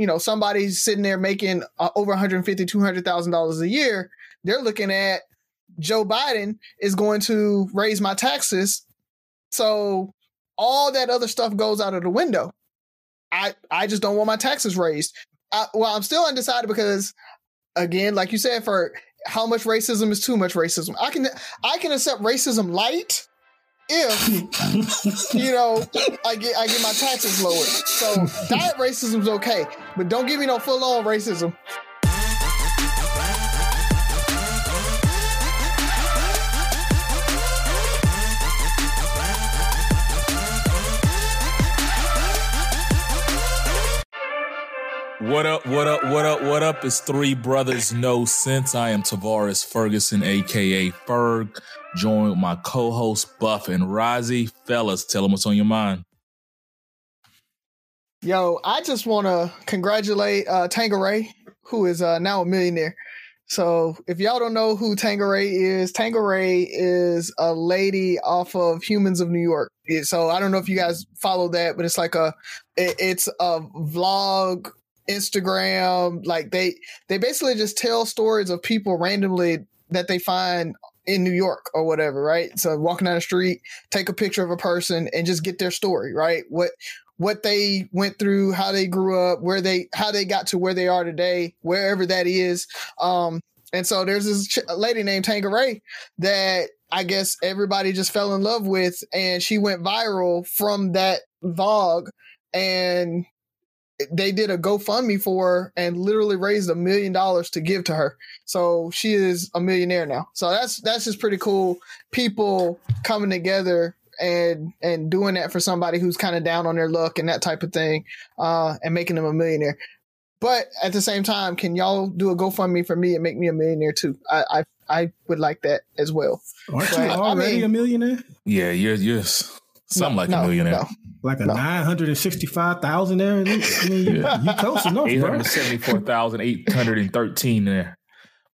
you know somebody's sitting there making uh, over 150 200000 dollars a year they're looking at joe biden is going to raise my taxes. So all that other stuff goes out of the window. I i just don't want my taxes raised. I, well i'm still undecided because again like you said for how much racism is too much racism. I can i can accept racism light if you know I get I get my taxes lowered. So diet racism's okay, but don't give me no full on racism. What up, what up, what up, what up? It's Three Brothers No Sense. I am Tavares Ferguson, aka Ferg, joined with my co-host Buff and Rozzy. Fellas, tell them what's on your mind. Yo, I just want to congratulate uh, Tanqueray, who is uh, now a millionaire. So, if y'all don't know who Tanqueray is, Tanqueray is a lady off of Humans of New York. So, I don't know if you guys follow that, but it's like a, it, it's a vlog Instagram. Like they they basically just tell stories of people randomly that they find in New York or whatever, right? So walking down the street, take a picture of a person and just get their story, right? What what they went through, how they grew up, where they how they got to where they are today, wherever that is. Um, and so there's this ch- lady named Tanqueray that I guess everybody just fell in love with, and she went viral from that vlog. And they did a GoFundMe for her and literally raised a million dollars to give to her. So she is a millionaire now. So that's that's just pretty cool. People coming together and and doing that for somebody who's kind of down on their luck and that type of thing, uh, and making them a millionaire. But at the same time, can y'all do a GoFundMe for me and make me a millionaire too? I I, I would like that as well. Aren't you already I mean, a millionaire? Yeah, you're you're something no, like no, a millionaire. No like a no. nine hundred and sixty-five thousand there. I mean, you, yeah. you close enough, Eight hundred seventy-four thousand eight hundred and thirteen there.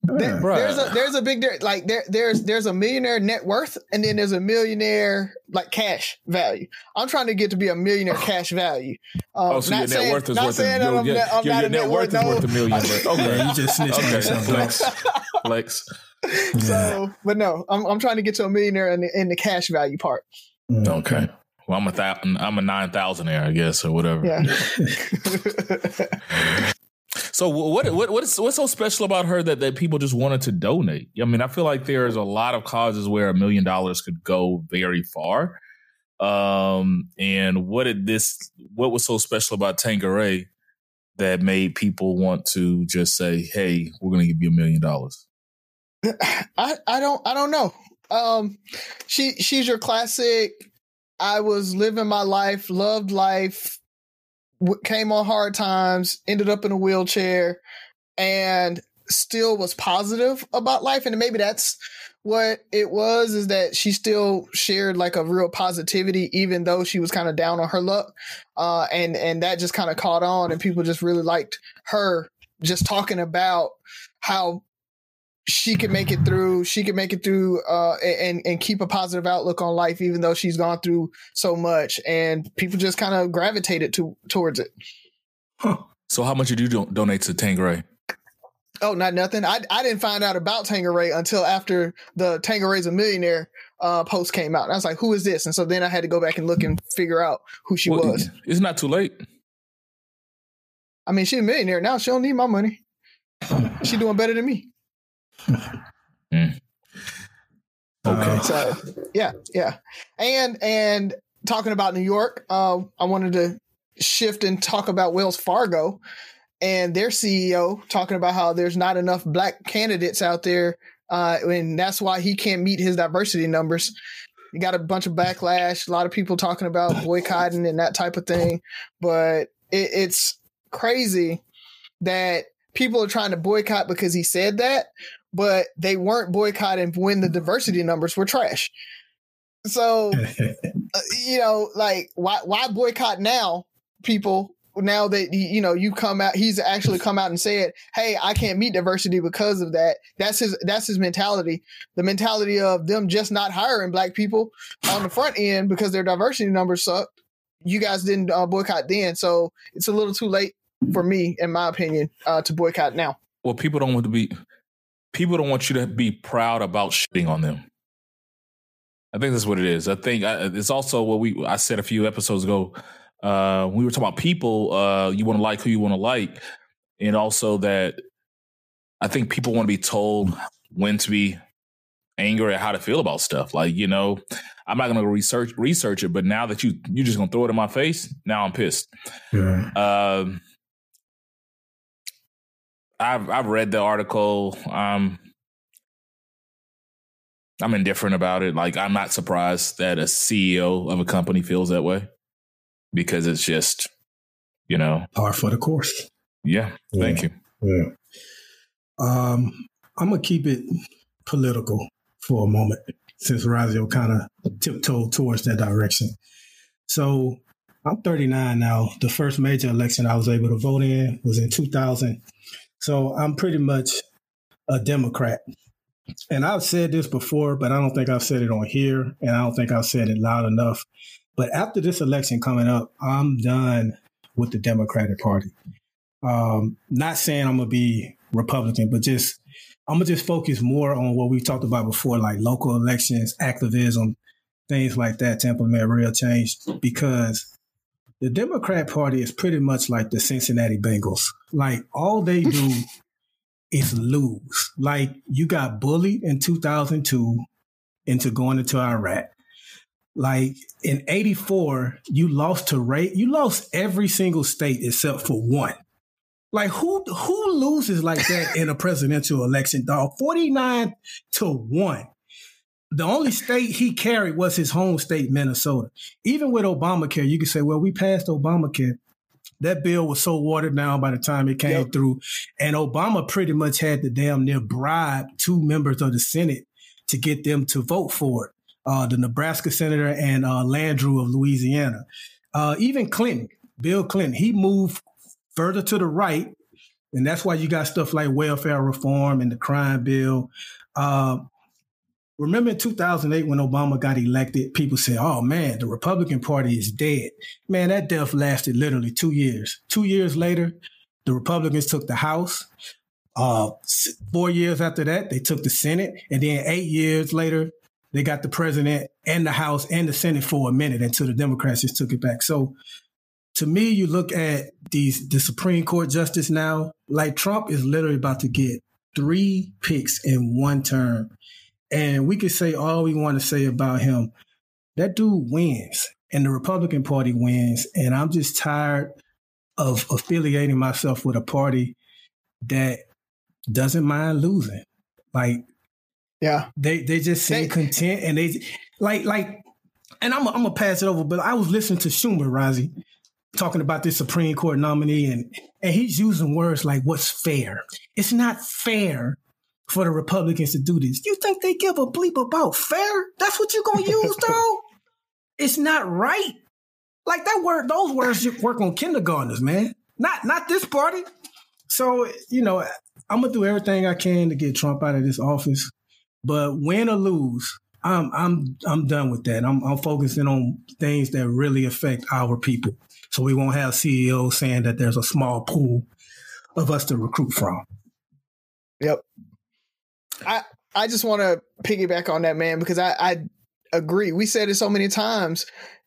There, there's a there's a big like there there's there's a millionaire net worth and then there's a millionaire like cash value. I'm trying to get to be a millionaire cash value. Um, oh, so your net saying, worth is worth a, your, your, your, your net, net worth, worth is worth a million. But, okay, you just snitched okay. flex, flex. So, but no, I'm I'm trying to get to a millionaire in the, in the cash value part. Okay. Well, I'm a thousand. I'm a nine thousandaire, I guess, or whatever. Yeah. so what what what's what's so special about her that that people just wanted to donate? I mean, I feel like there's a lot of causes where a million dollars could go very far. Um, and what did this? What was so special about Tanqueray that made people want to just say, "Hey, we're going to give you a million dollars"? I I don't I don't know. Um, she she's your classic I was living my life, loved life, came on hard times, ended up in a wheelchair, and still was positive about life. And maybe that's what it was is that she still shared like a real positivity, even though she was kind of down on her luck. Uh, and, and that just kind of caught on and people just really liked her just talking about how she could make it through. She could make it through uh, and and keep a positive outlook on life, even though she's gone through so much. And people just kind of gravitated to towards it. Huh. So, how much did you do- donate to Tanqueray? Oh, not nothing. I I didn't find out about Tanqueray until after the Tanqueray's a millionaire uh, post came out. And I was like, who is this? And so then I had to go back and look and figure out who she well, was. It's not too late. I mean, she's a millionaire now. She don't need my money. She's doing better than me mm. Okay. So yeah, yeah, and and talking about New York, uh, I wanted to shift and talk about Wells Fargo and their CEO talking about how there's not enough black candidates out there, uh, and that's why he can't meet his diversity numbers. You got a bunch of backlash, a lot of people talking about boycotting and that type of thing, but it, it's crazy that people are trying to boycott because he said that but they weren't boycotting when the diversity numbers were trash. So, uh, you know, like why why boycott now, people? Now that you know you come out, he's actually come out and said, "Hey, I can't meet diversity because of that." That's his that's his mentality. The mentality of them just not hiring black people on the front end because their diversity numbers sucked. You guys didn't uh, boycott then, so it's a little too late for me, in my opinion, uh, to boycott now. Well, people don't want to be. People don't want you to be proud about shitting on them. I think that's what it is. I think I, it's also what we I said a few episodes ago. Uh, we were talking about people. Uh, you want to like who you want to like, and also that I think people want to be told when to be angry at how to feel about stuff. Like you know, I'm not going to research research it, but now that you you're just going to throw it in my face, now I'm pissed. Yeah. Um, I've I've read the article. Um, I'm indifferent about it. Like I'm not surprised that a CEO of a company feels that way because it's just, you know, par for the course. Yeah. Thank you. Yeah. Um, I'm gonna keep it political for a moment since Razio kind of tiptoed towards that direction. So I'm 39 now. The first major election I was able to vote in was in 2000. So I'm pretty much a Democrat and I've said this before, but I don't think I've said it on here, and I don't think I've said it loud enough. But after this election coming up, I'm done with the Democratic Party. Um, not saying I'm gonna be Republican, but just I'm gonna just focus more on what we talked about before, like local elections, activism, things like that to implement real change. Because the Democrat Party is pretty much like the Cincinnati Bengals. Like all they do is lose. Like you got bullied in 2002 into going into Iraq. Like in 84, you lost to rate, you lost every single state except for one. Like who who loses like that in a presidential election, dog? 49 to 1. The only state he carried was his home state, Minnesota. Even with Obamacare, you could say, well, we passed Obamacare that bill was so watered down by the time it came yep. through. And Obama pretty much had to damn near bribe two members of the Senate to get them to vote for it. Uh, the Nebraska senator and uh, Landrieu of Louisiana. Uh, even Clinton, Bill Clinton, he moved further to the right. And that's why you got stuff like welfare reform and the crime bill. Uh, Remember in 2008 when Obama got elected, people said, oh man, the Republican Party is dead. Man, that death lasted literally two years. Two years later, the Republicans took the House. Uh, four years after that, they took the Senate. And then eight years later, they got the president and the House and the Senate for a minute until the Democrats just took it back. So to me, you look at these the Supreme Court justice now, like Trump is literally about to get three picks in one term. And we could say all we want to say about him. That dude wins, and the Republican Party wins. And I'm just tired of affiliating myself with a party that doesn't mind losing. Like, yeah, they they just seem they, content, and they like like. And I'm I'm gonna pass it over, but I was listening to Schumer, Razi, talking about this Supreme Court nominee, and and he's using words like "what's fair." It's not fair for the Republicans to do this. You think they give a bleep about fair? That's what you're gonna use, though. it's not right. Like that word, those words work on kindergartners, man. Not not this party. So you know, I'm gonna do everything I can to get Trump out of this office. But win or lose, I'm I'm I'm done with that. I'm, I'm focusing on things that really affect our people. So we won't have CEOs saying that there's a small pool of us to recruit from. Yep. I I just want to piggyback on that man because I I agree. We said it so many times.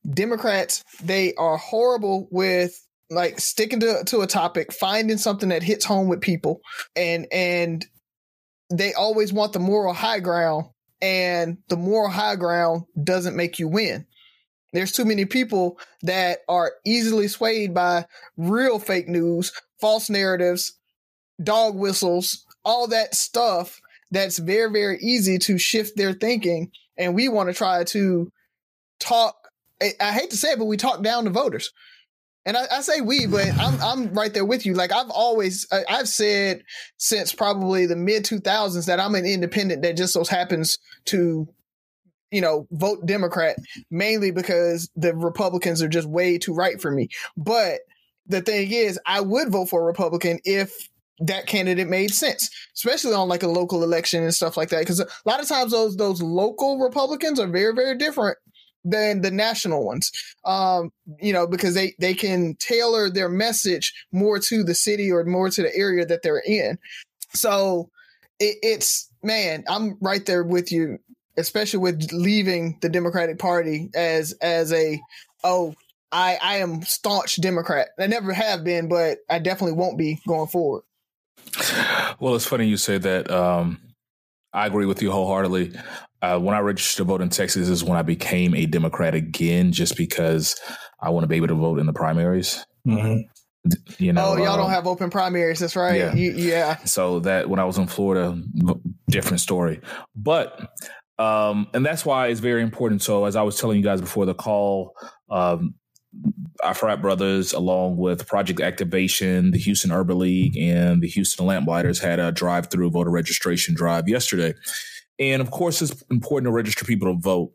Democrats they are horrible with like sticking to to a topic, finding something that hits home with people, and and they always want the moral high ground, and the moral high ground doesn't make you win. There's too many people that are easily swayed by real fake news, false narratives, dog whistles, all that stuff that's very, very easy to shift their thinking. And we want to try to talk. I hate to say it, but we talk down the voters. And I, I, say we, but I'm I'm right there with you. Like I've always I've said since probably the mid 2000s that I'm an independent that just so happens to you know vote Democrat mainly because the Republicans are just way too right for me. But the thing is, I would vote for a Republican if that candidate made sense, especially on like a local election and stuff like that. Because a lot of times those those local Republicans are very very different than the national ones. Um, you know, because they they can tailor their message more to the city or more to the area that they're in. So it, it's man, I'm right there with you, especially with leaving the Democratic Party as as a oh I I am staunch Democrat. I never have been, but I definitely won't be going forward. Well, it's funny you say that. Um, I agree with you wholeheartedly. Uh, when I registered to vote in Texas is when I became a Democrat again, just because I want to be able to vote in the primaries. Mm-hmm. You know, oh, y'all um, don't have open primaries. That's right. Yeah. You, yeah. So that when I was in Florida, different story. But um, and that's why it's very important. So as I was telling you guys before the call, um, our frat brothers, along with Project Activation, the Houston Urban League, and the Houston Lamplighters, had a drive-through voter registration drive yesterday. And of course, it's important to register people to vote.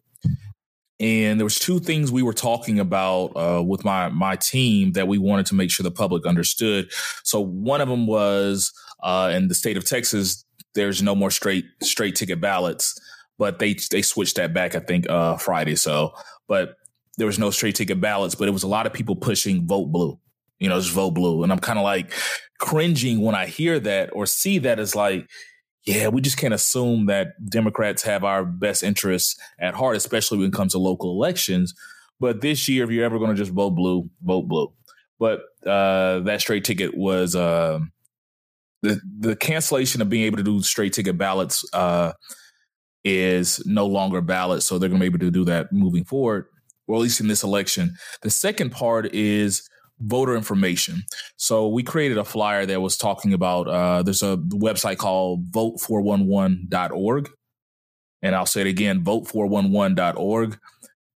And there was two things we were talking about uh, with my my team that we wanted to make sure the public understood. So one of them was uh, in the state of Texas, there's no more straight straight ticket ballots, but they they switched that back I think uh, Friday. So, but there was no straight ticket ballots, but it was a lot of people pushing vote blue. You know, just vote blue, and I'm kind of like cringing when I hear that or see that as like, yeah, we just can't assume that Democrats have our best interests at heart, especially when it comes to local elections. But this year, if you're ever going to just vote blue, vote blue. But uh, that straight ticket was uh, the the cancellation of being able to do straight ticket ballots uh, is no longer valid. So they're going to be able to do that moving forward or at least in this election. The second part is voter information. So we created a flyer that was talking about uh, there's a website called vote411.org. And I'll say it again, vote411.org.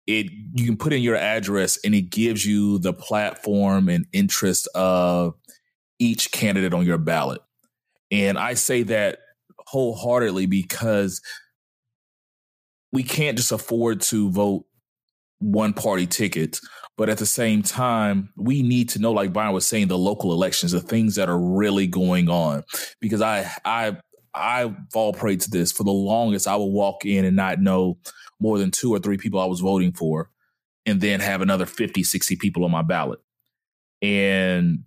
It you can put in your address and it gives you the platform and interest of each candidate on your ballot. And I say that wholeheartedly because we can't just afford to vote one party tickets. But at the same time, we need to know, like Byron was saying, the local elections, the things that are really going on. Because I I I fall prey to this. For the longest, I would walk in and not know more than two or three people I was voting for, and then have another 50, 60 people on my ballot. And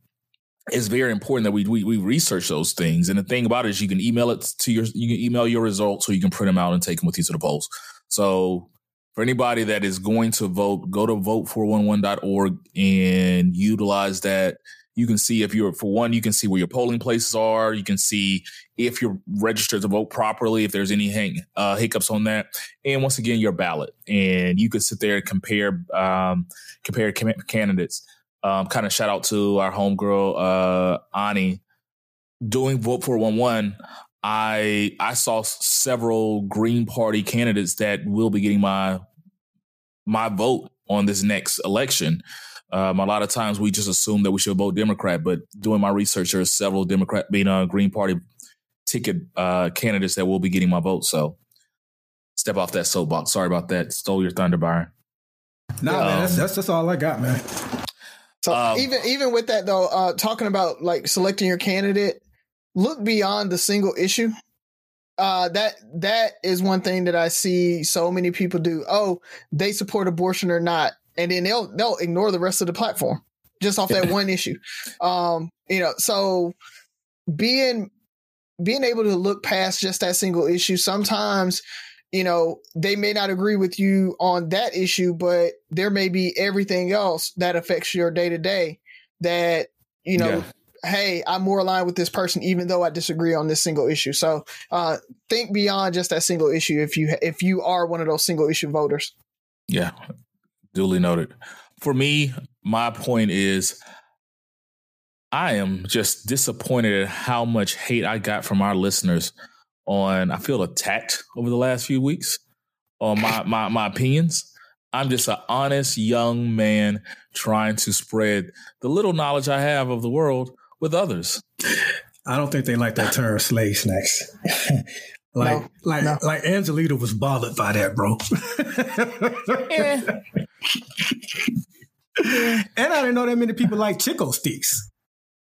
it's very important that we, we we research those things. And the thing about it is you can email it to your you can email your results or you can print them out and take them with you to the polls. So for anybody that is going to vote, go to vote411.org and utilize that. You can see if you're, for one, you can see where your polling places are. You can see if you're registered to vote properly, if there's any hang, uh, hiccups on that. And once again, your ballot. And you could sit there and compare, um, compare candidates. Um, kind of shout out to our homegirl, uh, Ani, doing Vote 411. I I saw several Green Party candidates that will be getting my my vote on this next election. Um, a lot of times we just assume that we should vote Democrat, but doing my research, there are several Democrat, being a Green Party ticket uh, candidates that will be getting my vote. So step off that soapbox. Sorry about that. Stole your thunder, Byron. Nah, um, man, that's, that's that's all I got, man. So um, even even with that though, uh, talking about like selecting your candidate, look beyond the single issue. Uh, that that is one thing that I see so many people do. Oh, they support abortion or not, and then they'll they'll ignore the rest of the platform just off that one issue. Um, you know, so being being able to look past just that single issue sometimes you know they may not agree with you on that issue but there may be everything else that affects your day to day that you know yeah hey, I'm more aligned with this person, even though I disagree on this single issue. So uh, think beyond just that single issue if you if you are one of those single issue voters. Yeah, duly noted. For me, my point is. I am just disappointed at how much hate I got from our listeners on I feel attacked over the last few weeks on my my, my opinions. I'm just an honest young man trying to spread the little knowledge I have of the world with others. I don't think they like that term slave snacks. like no, like no. like Angelita was bothered by that, bro. yeah. And I didn't know that many people like Chick-O-Sticks.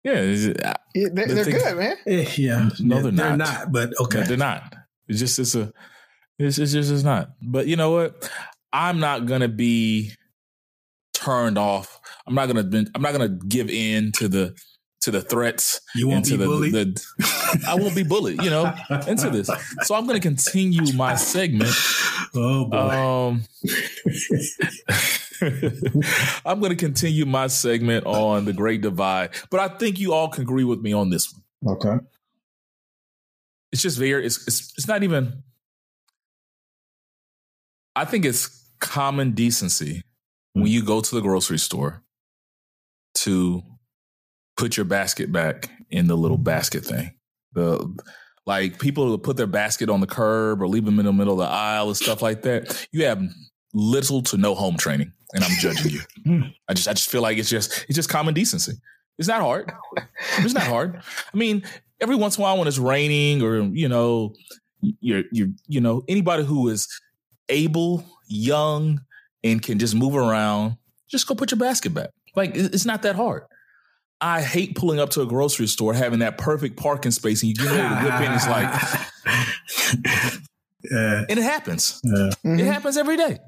Yeah, uh, yeah they're, the they're good, man. Yeah, yeah. no, they're, they're not. not. But okay, no, they're not. It's just it's a it's, it's just it's not. But you know what? I'm not gonna be turned off. I'm not gonna I'm not gonna give in to the to the threats. You won't be the, bullied. The, I won't be bullied, you know, into this. So I'm gonna continue my segment. Oh boy. Um I'm gonna continue my segment on the Great Divide, but I think you all can agree with me on this one. okay. It's just very it's it's, it's not even I think it's common decency when you go to the grocery store to put your basket back in the little basket thing. The like people will put their basket on the curb or leave them in the middle of the aisle and stuff like that. You have little to no home training, and I'm judging you. Hmm. I just I just feel like it's just it's just common decency. It's not hard. It's not hard. I mean, every once in a while when it's raining or you know you're you you know anybody who is able, young, and can just move around, just go put your basket back. Like it's not that hard. I hate pulling up to a grocery store, having that perfect parking space, and you get ready to whip in. It's like, yeah, and it happens. yeah. It Mhm. happens every day.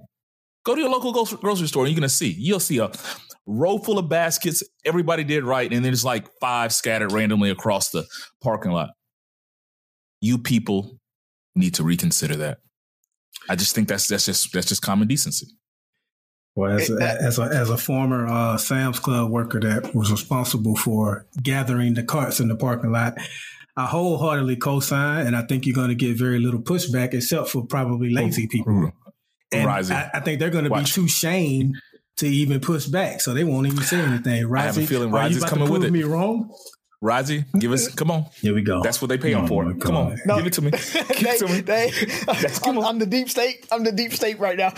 Go to your local grocery store, and you're gonna see. You'll see a row full of baskets. Everybody did right, and then there's like five scattered randomly across the parking lot. You people need to reconsider that. I just think that's that's just that's just common decency. Well, as a, as a as a former uh, Sam's Club worker that was responsible for gathering the carts in the parking lot, I wholeheartedly co-sign, and I think you're going to get very little pushback, except for probably lazy people. And Rising. I, I think they're going to be too shamed to even push back, so they won't even say anything. Rising, I have a feeling are Rising's coming with it. me wrong? Razi, give us come on. Here we go. That's what they pay him No, for. Come on, no. give it to me. Give it to me. they, I'm, I'm the deep state. I'm the deep state right now.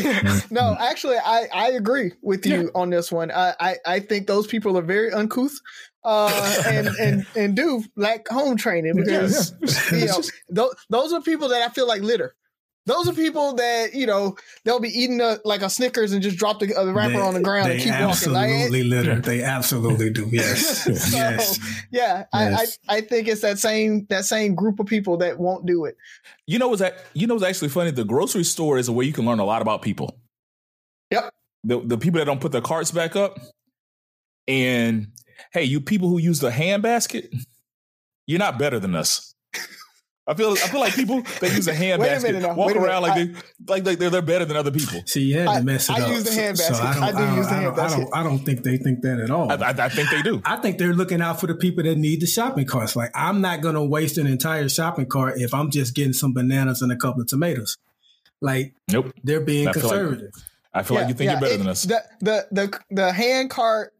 no, actually, I, I agree with you on this one. I, I, I think those people are very uncouth, uh, and and and do lack home training because you know those, those are people that I feel like litter. Those are people that you know they'll be eating a, like a Snickers and just drop the, uh, the wrapper They- on the ground and keep walking. Like, it- absolutely litter. They absolutely do. Yes, so, yes. yeah, Yes. I, I I think it's that same that same group of people that won't do it. You know what's that? You know what's actually funny? The grocery store is a way you can learn a lot about people. Yep. The the people that don't put their carts back up, and hey, you people who use the hand basket, you're not better than us. I feel I feel like people that use a hand Wait a basket minute now, walk around minute. like they like they, they're, they're better than other people. See, you had to I- mess it I up. use the hand So- so basket. I, don't, I do use the I hand don't, I don't, basket. I don't think they think that at all. I, I, I think they do. I think they're looking out for the people that need the shopping carts. Like, I'm not going to waste an entire shopping cart if I'm just getting some bananas and a couple of tomatoes. Like, Nope. they're being I feel like- conservative. I feel like you think you're better it- than us. The the the the hand cart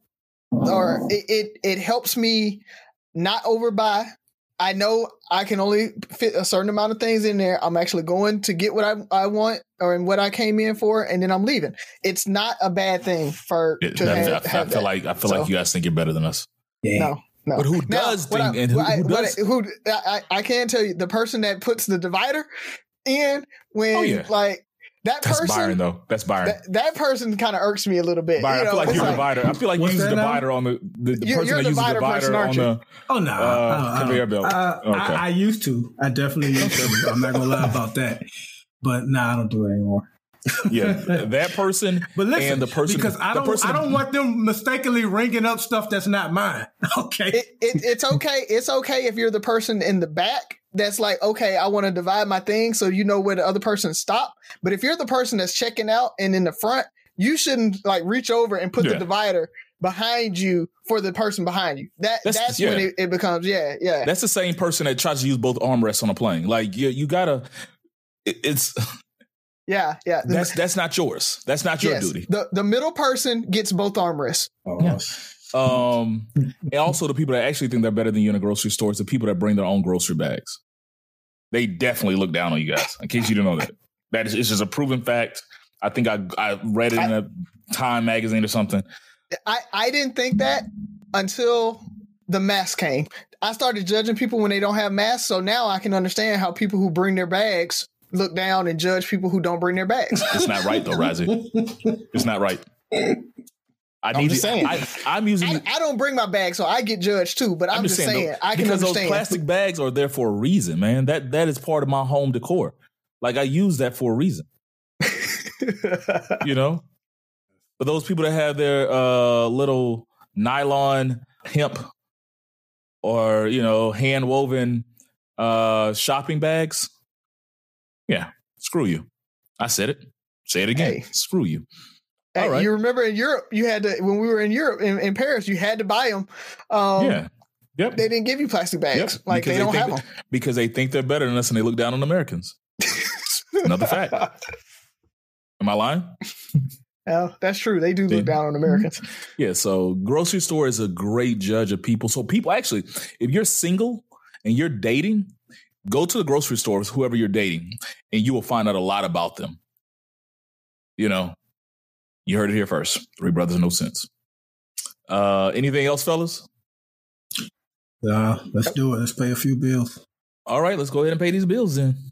or it, it it helps me not overbuy. I know I can only fit a certain amount of things in there. I'm actually going to get what I, I want or what I came in for, and then I'm leaving. It's not a bad thing for It- to I, have, I- I have feel that. like I feel So- like you guys think you're better than us. Yeah. no. No. But who does what think I- and who, I- who what does? I- who I, I I can tell you the person that puts the divider in when Oh, yeah. like that That's person Byron though. That's Byron. that, that person kind of irks me a little bit. Byron, you know, I feel like you're a like- divider. I feel like you're use the divider on the the, the You're- person you're a that uses the divider divider on aren't the. Oh, no. Uh, I don't- conveyor belt. I, Okay. I, I used to. I definitely used to. I'm not going to lie about that. But no, nah, I don't do it anymore. Yeah, that person But listen, and the person because I don't, person I don't want them mistakenly ringing up stuff that's not mine. Okay. it, it, it's okay. It's okay if you're the person in the back that's like, okay, I want to divide my thing so you know where the other person stop. But if you're the person that's checking out and in the front, you shouldn't like reach over and put Yeah. the divider behind you for the person behind you. That That's- that's, when it, it becomes yeah yeah. That's the same person that tries to use both armrests on a plane. Like you, you gotta. it- It's yeah, yeah. that's that's not yours. That's not your yes. duty. The the middle person gets both armrests. Oh, yeah. Um, and also the people that actually think they're better than you in a grocery store is the people that bring their own grocery bags. They definitely look down on you guys. In case you didn't know that, that is it's just a proven fact. I think I I read it in a Time magazine or something. I, I didn't think that until the mask came. I started judging people when they don't have masks. So now I can understand how people who bring their bags look down and judge people who don't bring their bags. It's not right though, Razi. It's not right. I I'm need just to- saying. I, I'm using. I, I don't bring my bag, so I get judged too. But I'm, just saying, though, I can because understand. those plastic bags are there for a reason, man. That that is part of my home decor. Like I use that for a reason. you know, for those people that have their uh, little nylon hemp or you know hand woven uh, shopping bags, yeah, screw you. I said it. Say it again. Hey. Screw you. Right. You remember in Europe, you had to when we were in Europe in, in Paris, you had to buy them. Um, yeah. Yep. They didn't give you plastic bags. Yep. Like because they don't they have them because they think they're better than us and they look down on Americans. Another fact. Am I lying? Yeah, that's true. They do look down on Americans. Yeah, so grocery store is a great judge of people. So people actually, if you're single and you're dating, go to the grocery store with whoever you're dating, and you will find out a lot about them. You know, you heard it here first. Three brothers, no sense. Uh, anything else, fellas? Uh, let's do it. Let's pay a few bills. All right, let's go ahead and pay these bills then.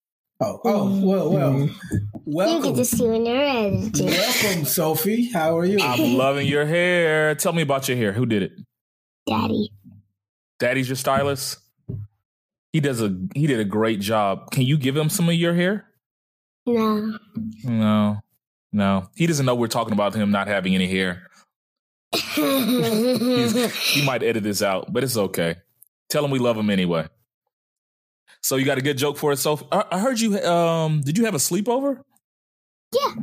Oh, oh, well, well. Mm-hmm. Welcome. You get to see when you're ready. Welcome, Sophie. How are you? I'm loving your hair. Tell me about your hair. Who did it? Daddy. Daddy's your stylist. He does a he did a great job. Can you give him some of your hair? No. No. No. He doesn't know we're talking about him not having any hair. he might edit this out, but it's okay. Tell him we love him anyway. So you got a good joke for us. So I heard you. Um, did you have a sleepover? Yeah.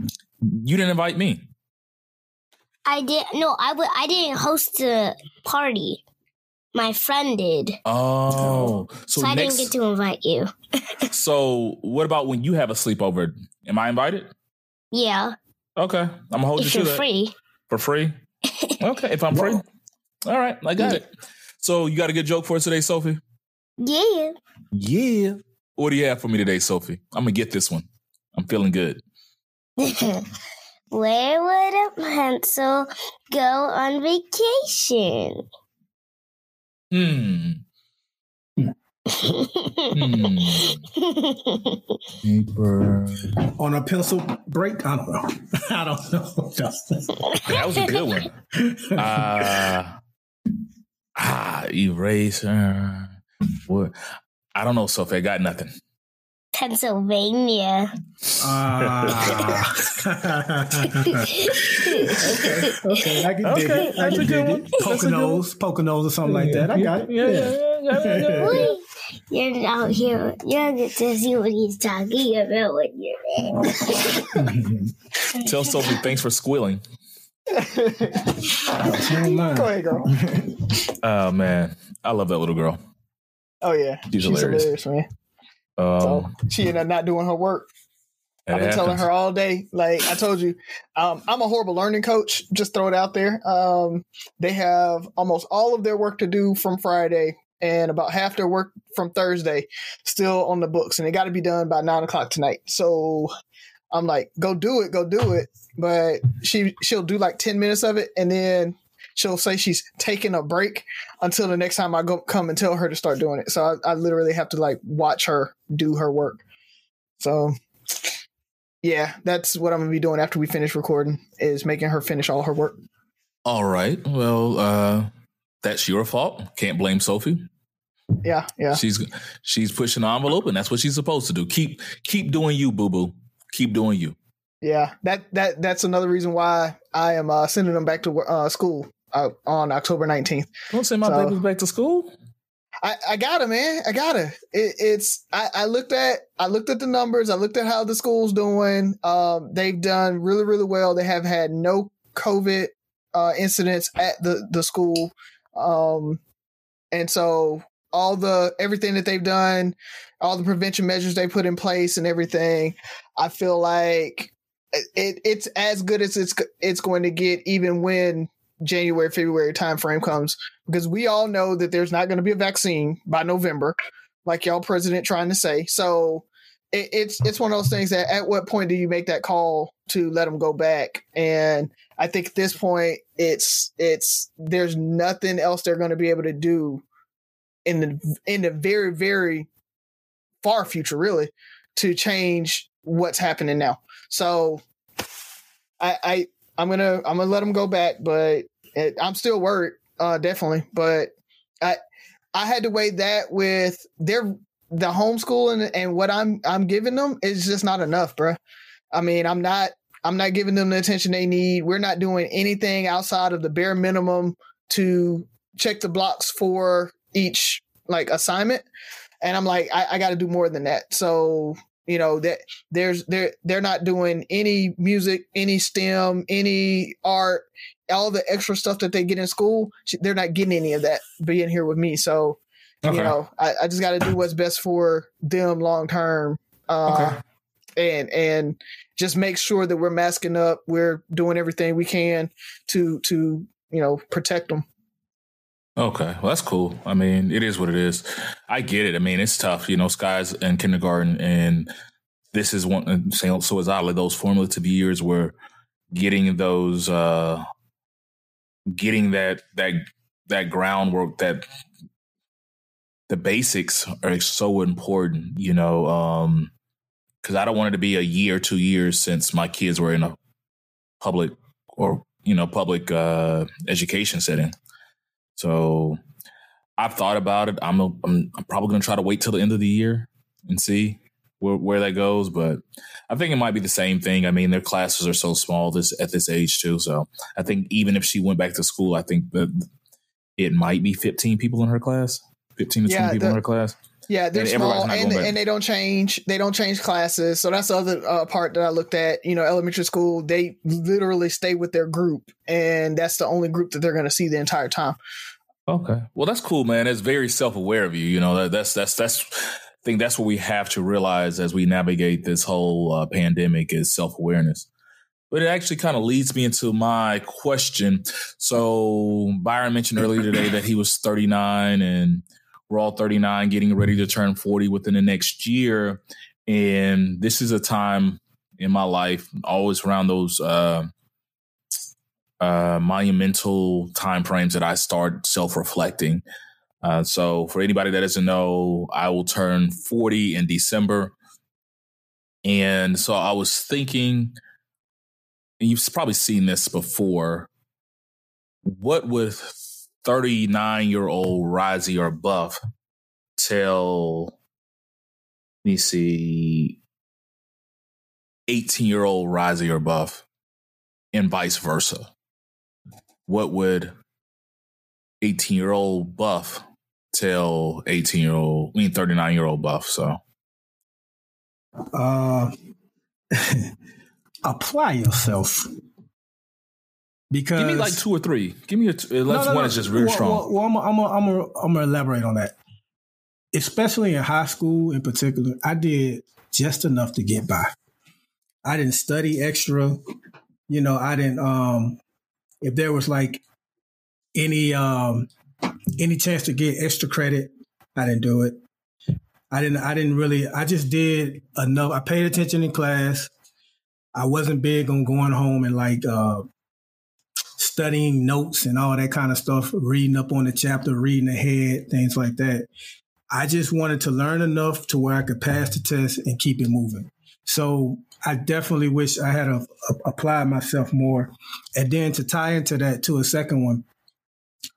You didn't invite me. I did. No, I w- I didn't host the party. My friend did. Oh, so, so I next, didn't get to invite you. so what about when you have a sleepover? Am I invited? Yeah. Okay, I'm gonna hold if you to that. For free. For free. okay, if I'm free. All right, I got it. So you got a good joke for us today, Sophie? Yeah. Yeah. What do you have for me today, Sophie? I'm gonna get this one. I'm feeling good. Where would a pencil go on vacation? Hmm. hmm. Paper. On a pencil break? I don't know. I don't know, Justin. That was a good one. Uh, ah, eraser. What? I don't know, Sophie. I got nothing. Pennsylvania. Ah. okay, okay, I can okay, dig it. I can dig it. Poconos, Poconos, or something like that. I got it. Yeah, yeah, yeah. yeah, You're out here. You're get to see what he's talking about when you're there. Tell Sophie thanks for squealing. Go ahead, girl. Oh man, I love that little girl. Oh yeah, she's, she's hilarious. hilarious, man. Um, so she ended up not doing her work. I've been happens. telling her all day. Like I told you, um, I'm a horrible learning coach. Just throw it out there. Um, they have almost all of their work to do from Friday and about half their work from Thursday still on the books, and it got to be done by nine o'clock tonight. So I'm like, go do it, go do it. But she she'll do like ten minutes of it, and then she'll say she's taking a break until the next time I go come and tell her to start doing it. So I, I literally have to like watch her do her work. So yeah, that's what I'm gonna be doing after we finish recording is making her finish all her work. All right. Well, uh that's your fault. Can't blame Sophie. Yeah, yeah. She's she's pushing the envelope, and that's what she's supposed to do. Keep keep doing you, boo boo. Keep doing you. Yeah, that that that's another reason why I am uh, sending them back to uh, school uh, on October 19th. Don't send my so, babies back to school. I, I got it, man. I got it. it it's I, I, looked at I looked at the numbers. I looked at how the school's doing. Um, they've done really really well. They have had no COVID uh, incidents at the the school, um, and so all the everything that they've done, all the prevention measures they put in place, and everything. I feel like it, it's as good as it's it's going to get, even when January, February timeframe comes because we all know that there's not going to be a vaccine by November, like y'all president trying to say. So it, it's it's one of those things that at what point do you make that call to let them go back? And I think at this point, it's it's there's nothing else they're going to be able to do in the in the very very far future, really, to change what's happening now. So, I, I I'm gonna I'm gonna let them go back, but it, I'm still worried, uh, definitely. But I I had to weigh that with their the homeschooling and what I'm I'm giving them is just not enough, bro. I mean, I'm not I'm not giving them the attention they need. We're not doing anything outside of the bare minimum to check the blocks for each like assignment. And I'm like, I, I got to do more than that. So you know that there's they're they're not doing any music, any STEM, any art, all the extra stuff that they get in school. They're not getting any of that being here with me. So Okay. You know, I, I just got to do what's best for them long term. Uh, okay. And and just make sure that we're masking up. We're doing everything we can to to you know protect them. Okay, well that's cool. I mean, it is what it is. I get it. I mean, it's tough. You know, Sky's in kindergarten, and this is one. So is Oddly, those formative years where getting those, uh getting that that that groundwork, that the basics are so important, you know, um, cause I don't want it to be a year, two years since my kids were in a public or, you know, public, uh, education setting. So I've thought about it. I'm, a, I'm, I'm probably going to try to wait till the end of the year and see where, where that goes. But I think it might be the same thing. I mean, their classes are so small this at this age too. So I think even if she went back to school, I think that it might be 15 people in her class. 15 to 20 people the, in her class. Yeah, they're and small and, and they don't change. They don't change classes. So that's the other uh, part that I looked at. You know, elementary school, they literally stay with their group, and that's the only group that they're going to see the entire time. Okay, well that's cool, man. It's very self aware of you. You know, that, that's that's that's. I think that's what we have to realize as we navigate this whole uh, pandemic is self awareness. But it actually kind of leads me into my question. So Byron mentioned earlier today that he was 39 and we're all 39, getting ready to turn 40 within the next year. And this is a time in my life, always around those uh, uh, monumental time frames that I start self reflecting. Uh, so, for anybody that doesn't know, I will turn 40 in December. And so I was thinking, you've probably seen this before, what would 39 year old Risey or Buff tell, let me see, 18 year old Risey or Buff and vice versa? What would 18 year old Buff tell 18 year old, I mean, 39 year old Buff? So, uh, apply yourself because give me like two or three. Give me a two, no, no, one is just real well, strong. Well, well I'm I'm I'm a, I'm gonna elaborate on that. Especially in high school, in particular, I did just enough to get by. I didn't study extra. You know, I didn't. Um, if there was like any um any chance to get extra credit, I didn't do it. I didn't. I didn't really. I just did enough. I paid attention in class. I wasn't big on going home and like uh, studying notes and all that kind of stuff, reading up on the chapter, reading ahead, things like that. I just wanted to learn enough to where I could pass the test and keep it moving. So I definitely wish I had a, a, applied myself more. And then to tie into that to a second one,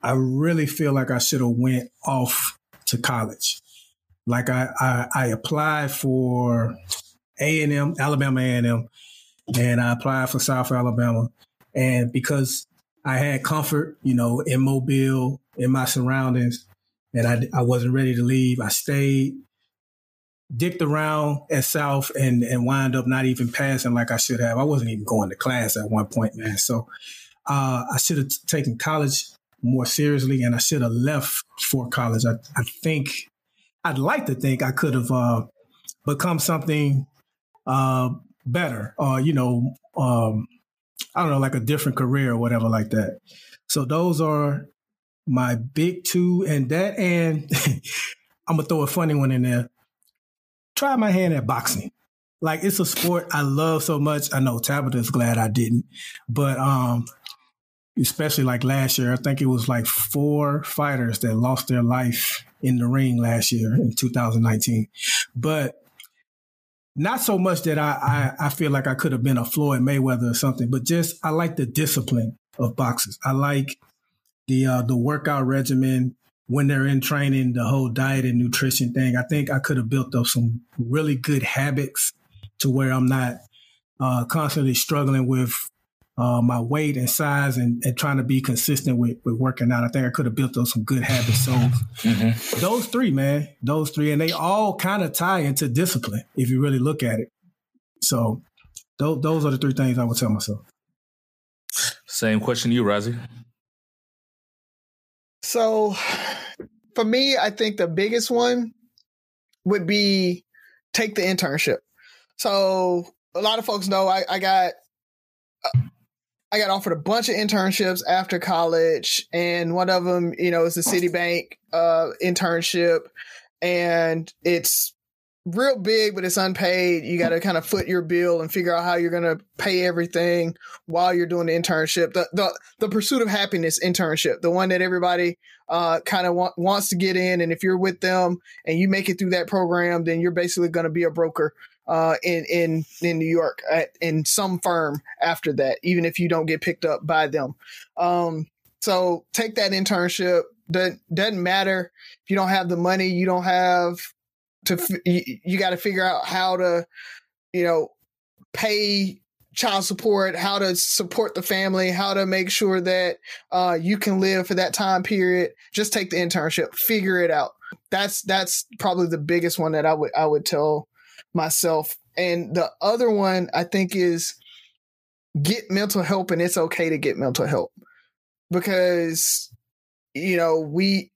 I really feel like I should have went off to college. Like I, I, I applied for A and M, Alabama A and M, and I applied for South Alabama. And because I had comfort, you know, in Mobile, in my surroundings, and I, I wasn't ready to leave. I stayed, dicked around at South, and and wind up not even passing like I should have. I wasn't even going to class at one point, man. So uh, I should have t- taken college more seriously, and I should have left for college. I, I think I'd like to think I could have uh, become something uh, better, or you know, um, I don't know, like a different career or whatever like that. So those are my big two and that and I'm gonna throw a funny one in there. Try my hand at boxing. Like it's a sport I love so much. I know Tabitha's glad I didn't, but um, especially like last year, I think it was like four fighters that lost their life in the ring last year in 2019. But not so much that I, I, I feel like I could have been a Floyd Mayweather or something, but just I like the discipline of boxers. I like the uh, the workout regimen when they're in training, the whole diet and nutrition thing. I think I could have built up some really good habits to where I'm not uh, constantly struggling with uh, my weight and size and, and, trying to be consistent with, with working out. I think I could have built up some good habits. So mm-hmm. those three, man, those three, and they all kind of tie into discipline if you really look at it. So those, those are the three things I would tell myself. Same question to you, Razi. So for me, I think the biggest one would be take the internship. So a lot of folks know I, I got I got offered a bunch of internships after college, and one of them, you know, is the Citibank uh, internship, and it's real big, but it's unpaid. You got to kind of foot your bill and figure out how you're going to pay everything while you're doing the internship. The the the pursuit of happiness internship, the one that everybody uh, kind of wa- wants to get in, and if you're with them and you make it through that program, then you're basically going to be a broker uh, in in in New York at, in some firm after that, even if you don't get picked up by them. Um, so take that internship. Doesn't doesn't matter if you don't have the money. You don't have to. You, you got to figure out how to, you know, pay child support, how to support the family, how to make sure that uh, you can live for that time period. Just take the internship, figure it out. That's that's probably the biggest one that I would I would tell myself. And the other one I think is get mental help and it's okay to get mental help because you know we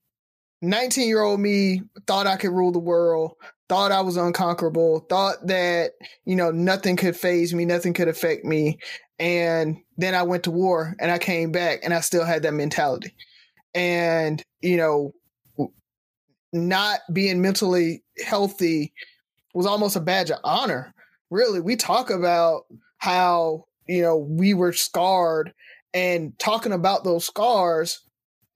19 year old me thought i could rule the world thought i was unconquerable thought that you know nothing could phase me nothing could affect me and then i went to war and i came back and i still had that mentality and you know not being mentally healthy was almost a badge of honor. Really, we talk about how, you know, we were scarred and talking about those scars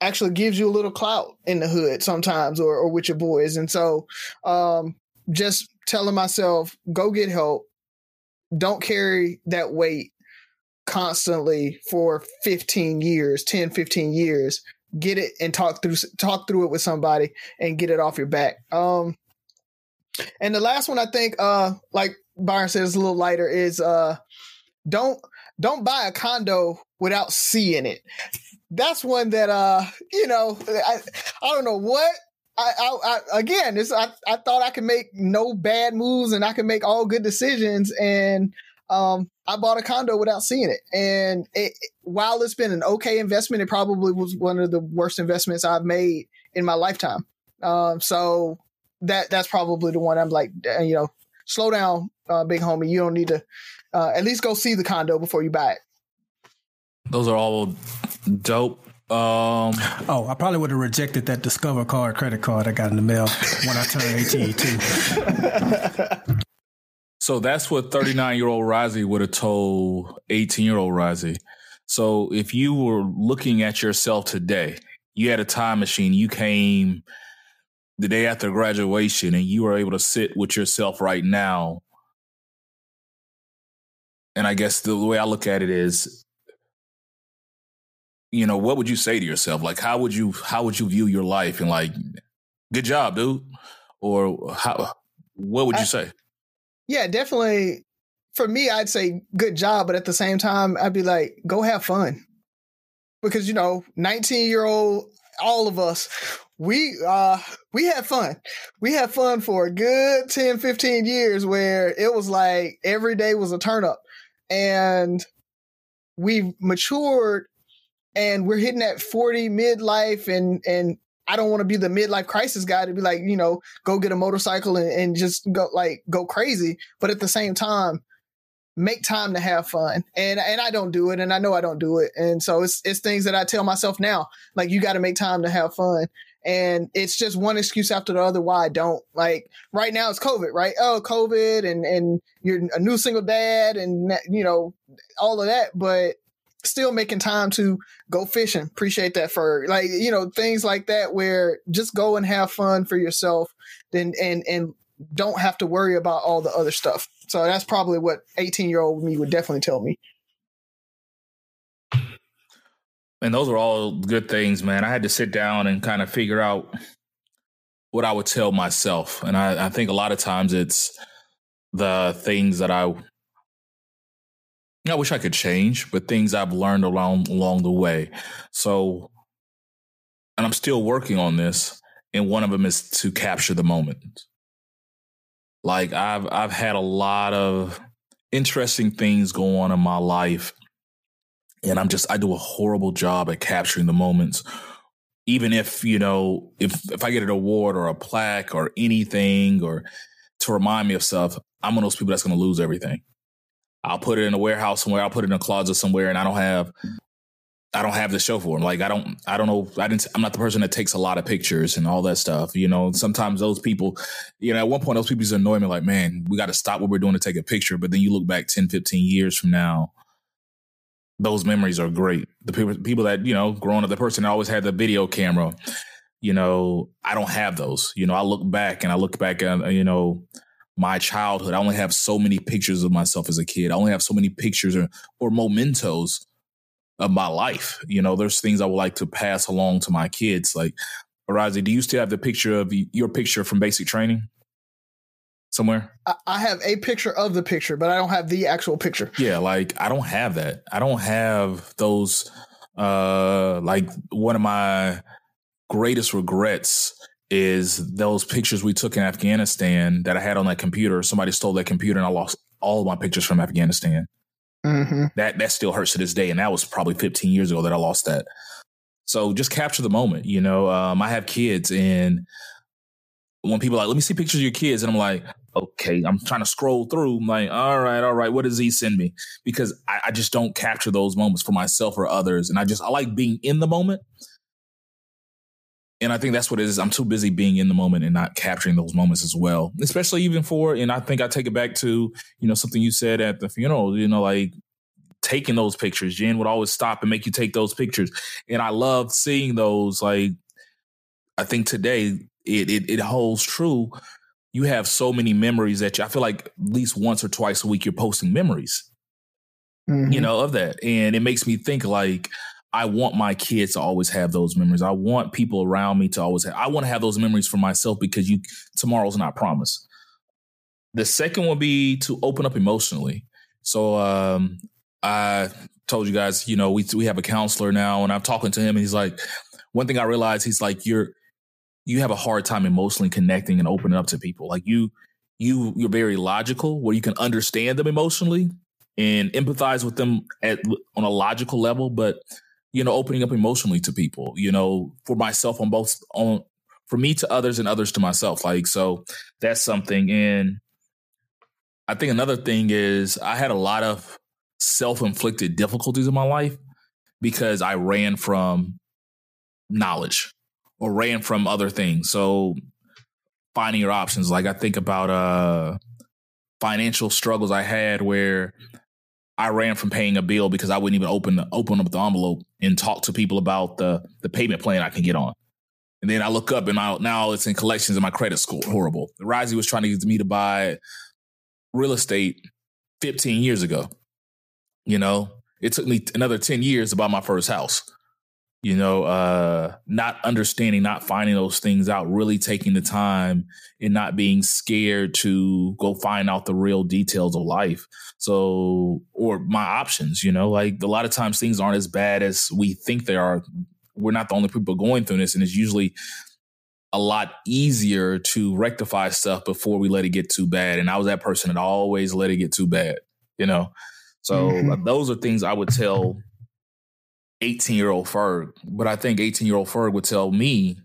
actually gives you a little clout in the hood sometimes or, or with your boys. And so um, just telling myself, go get help. Don't carry that weight constantly for 15 years, 10, 15 years. Get it and talk through talk through it with somebody and get it off your back. Um, and the last one I think, uh, like Byron says, a little lighter is uh, don't don't buy a condo without seeing it. That's one that uh, you know, I I don't know what I, I, I, again, this I, I thought I could make no bad moves and I could make all good decisions, and um, I bought a condo without seeing it. And it, while it's been an okay investment, it probably was one of the worst investments I've made in my lifetime. Um, so that that's probably the one I'm like, you know, slow down, uh, big homie. You don't need to uh, at least go see the condo before you buy it. Those are all dope. Um, oh, I probably would have rejected that Discover card, credit card I got in the mail when I turned 18 too. so that's what 39 year old Razi would have told 18 year old Razi. So if you were looking at yourself today, you had a time machine, you came the day after graduation and you were able to sit with yourself right now and i guess the way i look at it is you know what would you say to yourself? Like how would you how would you view your life and like good job dude. Or how what would you I, say? Yeah definitely. For me i'd say good job but at the same time i'd be like go have fun. Because you know 19 year old all of us we uh we had fun. We had fun for a good 10, 15 years where it was like every day was a turn up. And we've matured and we're hitting that 40 midlife and and I don't want to be the midlife crisis guy to be like, you know, go get a motorcycle and, and just go like go crazy. But at the same time, make time to have fun. And and I don't do it and I know I don't do it. And so it's it's things that I tell myself now. Like you got to make time to have fun. and it's just one excuse after the other why I don't. Like right now it's COVID, right? Oh, COVID and and you're a new single dad and you know all of that, but still making time to go fishing. Appreciate that for like you know things like that where just go and have fun for yourself then and and don't have to worry about all the other stuff. So that's probably what 18 year old me would definitely tell me. And those are all good things, man. I had to sit down and kind of figure out what I would tell myself. And I, I think a lot of times it's the things that I I wish I could change, but things I've learned along along the way. So and I'm still working on this. And one of them is to capture the moment. Like I've I've had a lot of interesting things go on in my life and I'm just I do a horrible job at capturing the moments. Even if you know if if I get an award or a plaque or anything or to remind me of stuff, I'm one of those people that's going to lose everything. I'll put it in a warehouse somewhere. I'll put it in a closet somewhere, and I don't have I don't have the show for them. Like I don't, I don't know. I didn't. I'm not the person that takes a lot of pictures and all that stuff. You know, sometimes those people, you know, at one point those people just annoy me. Like, man, we got to stop what we're doing to take a picture. But then you look back 10, 15 years from now, those memories are great. The people, people that you know, growing up, the person that always had the video camera. You know, I don't have those. You know, I look back and I look back and you know my childhood. I only have so many pictures of myself as a kid. I only have so many pictures or, or mementos of my life. You know, there's things I would like to pass along to my kids. Like, Arazi, do you still have the picture of your picture from basic training somewhere? I have a picture of the picture, but I don't have the actual picture. Yeah, like I don't have that. I don't have those. Uh, like one of my greatest regrets is those pictures we took in Afghanistan that I had on that computer. Somebody stole that computer and I lost all of my pictures from Afghanistan. Mm-hmm. That that still hurts to this day, and that was probably 15 years ago that I lost that. So just capture the moment. You know, um, I have kids, and when people are like, "Let me see pictures of your kids," and I'm like, "Okay," I'm trying to scroll through. I'm like, "All right, all right, what does he send me?" Because I, I just don't capture those moments for myself or others, and I just I like being in the moment. And I think that's what it is. I'm too busy being in the moment and not capturing those moments as well, especially even for, and I think I take it back to, you know, something you said at the funeral, you know, like taking those pictures. Jen would always stop and make you take those pictures. And I love seeing those. Like, I think today it, it, it holds true. You have so many memories that you, I feel like at least once or twice a week you're posting memories, mm-hmm. you know, of that. And it makes me think like, I want my kids to always have those memories. I want people around me to always have. I want to have those memories for myself because you tomorrow's not promised. The second will be to open up emotionally. So um, I told you guys, you know, we we have a counselor now, and I'm talking to him, and he's like, one thing I realized, he's like, you're you have a hard time emotionally connecting and opening up to people. Like you, you you're very logical, where you can understand them emotionally and empathize with them at on a logical level, but you know, opening up emotionally to people, you know, for myself on both on for me to others and others to myself. Like, so that's something. And I think another thing is I had a lot of self-inflicted difficulties in my life because I ran from knowledge or ran from other things. So finding your options. Like I think about uh financial struggles I had where I ran from paying a bill because I wouldn't even open the, open up the envelope and talk to people about the the payment plan I can get on. And then I look up and I, now it's in collections and my credit score horrible. Risey was trying to get me to buy real estate 15 years ago. You know, it took me another 10 years to buy my first house you know, uh, not understanding, not finding those things out, really taking the time and not being scared to go find out the real details of life. So, or my options, you know, like a lot of times things aren't as bad as we think they are. We're not the only people going through this. And it's usually a lot easier to rectify stuff before we let it get too bad. And I was that person that always let it get too bad, you know? So mm-hmm. those are things I would tell 18 year old Ferg, but I think 18 year old Ferg would tell me,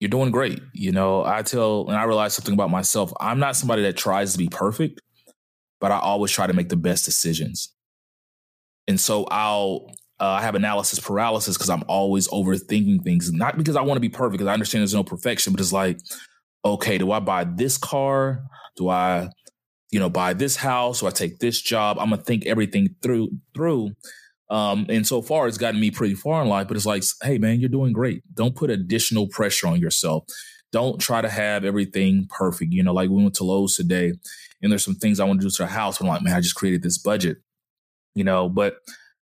you're doing great. You know, I tell, and I realize something about myself. I'm not somebody that tries to be perfect, but I always try to make the best decisions. And so I'll, Uh, I have analysis paralysis because I'm always overthinking things. Not because I want to be perfect, because I understand there's no perfection, but it's like, okay, do I buy this car? Do I, you know, buy this house? Do I take this job? I'm gonna think everything through through. Um, and so far, it's gotten me pretty far in life. But it's like, hey, man, you're doing great. Don't put additional pressure on yourself. Don't try to have everything perfect. You know, like we went to Lowe's today, and there's some things I want to do to the house. But I'm like, man, I just created this budget. You know, but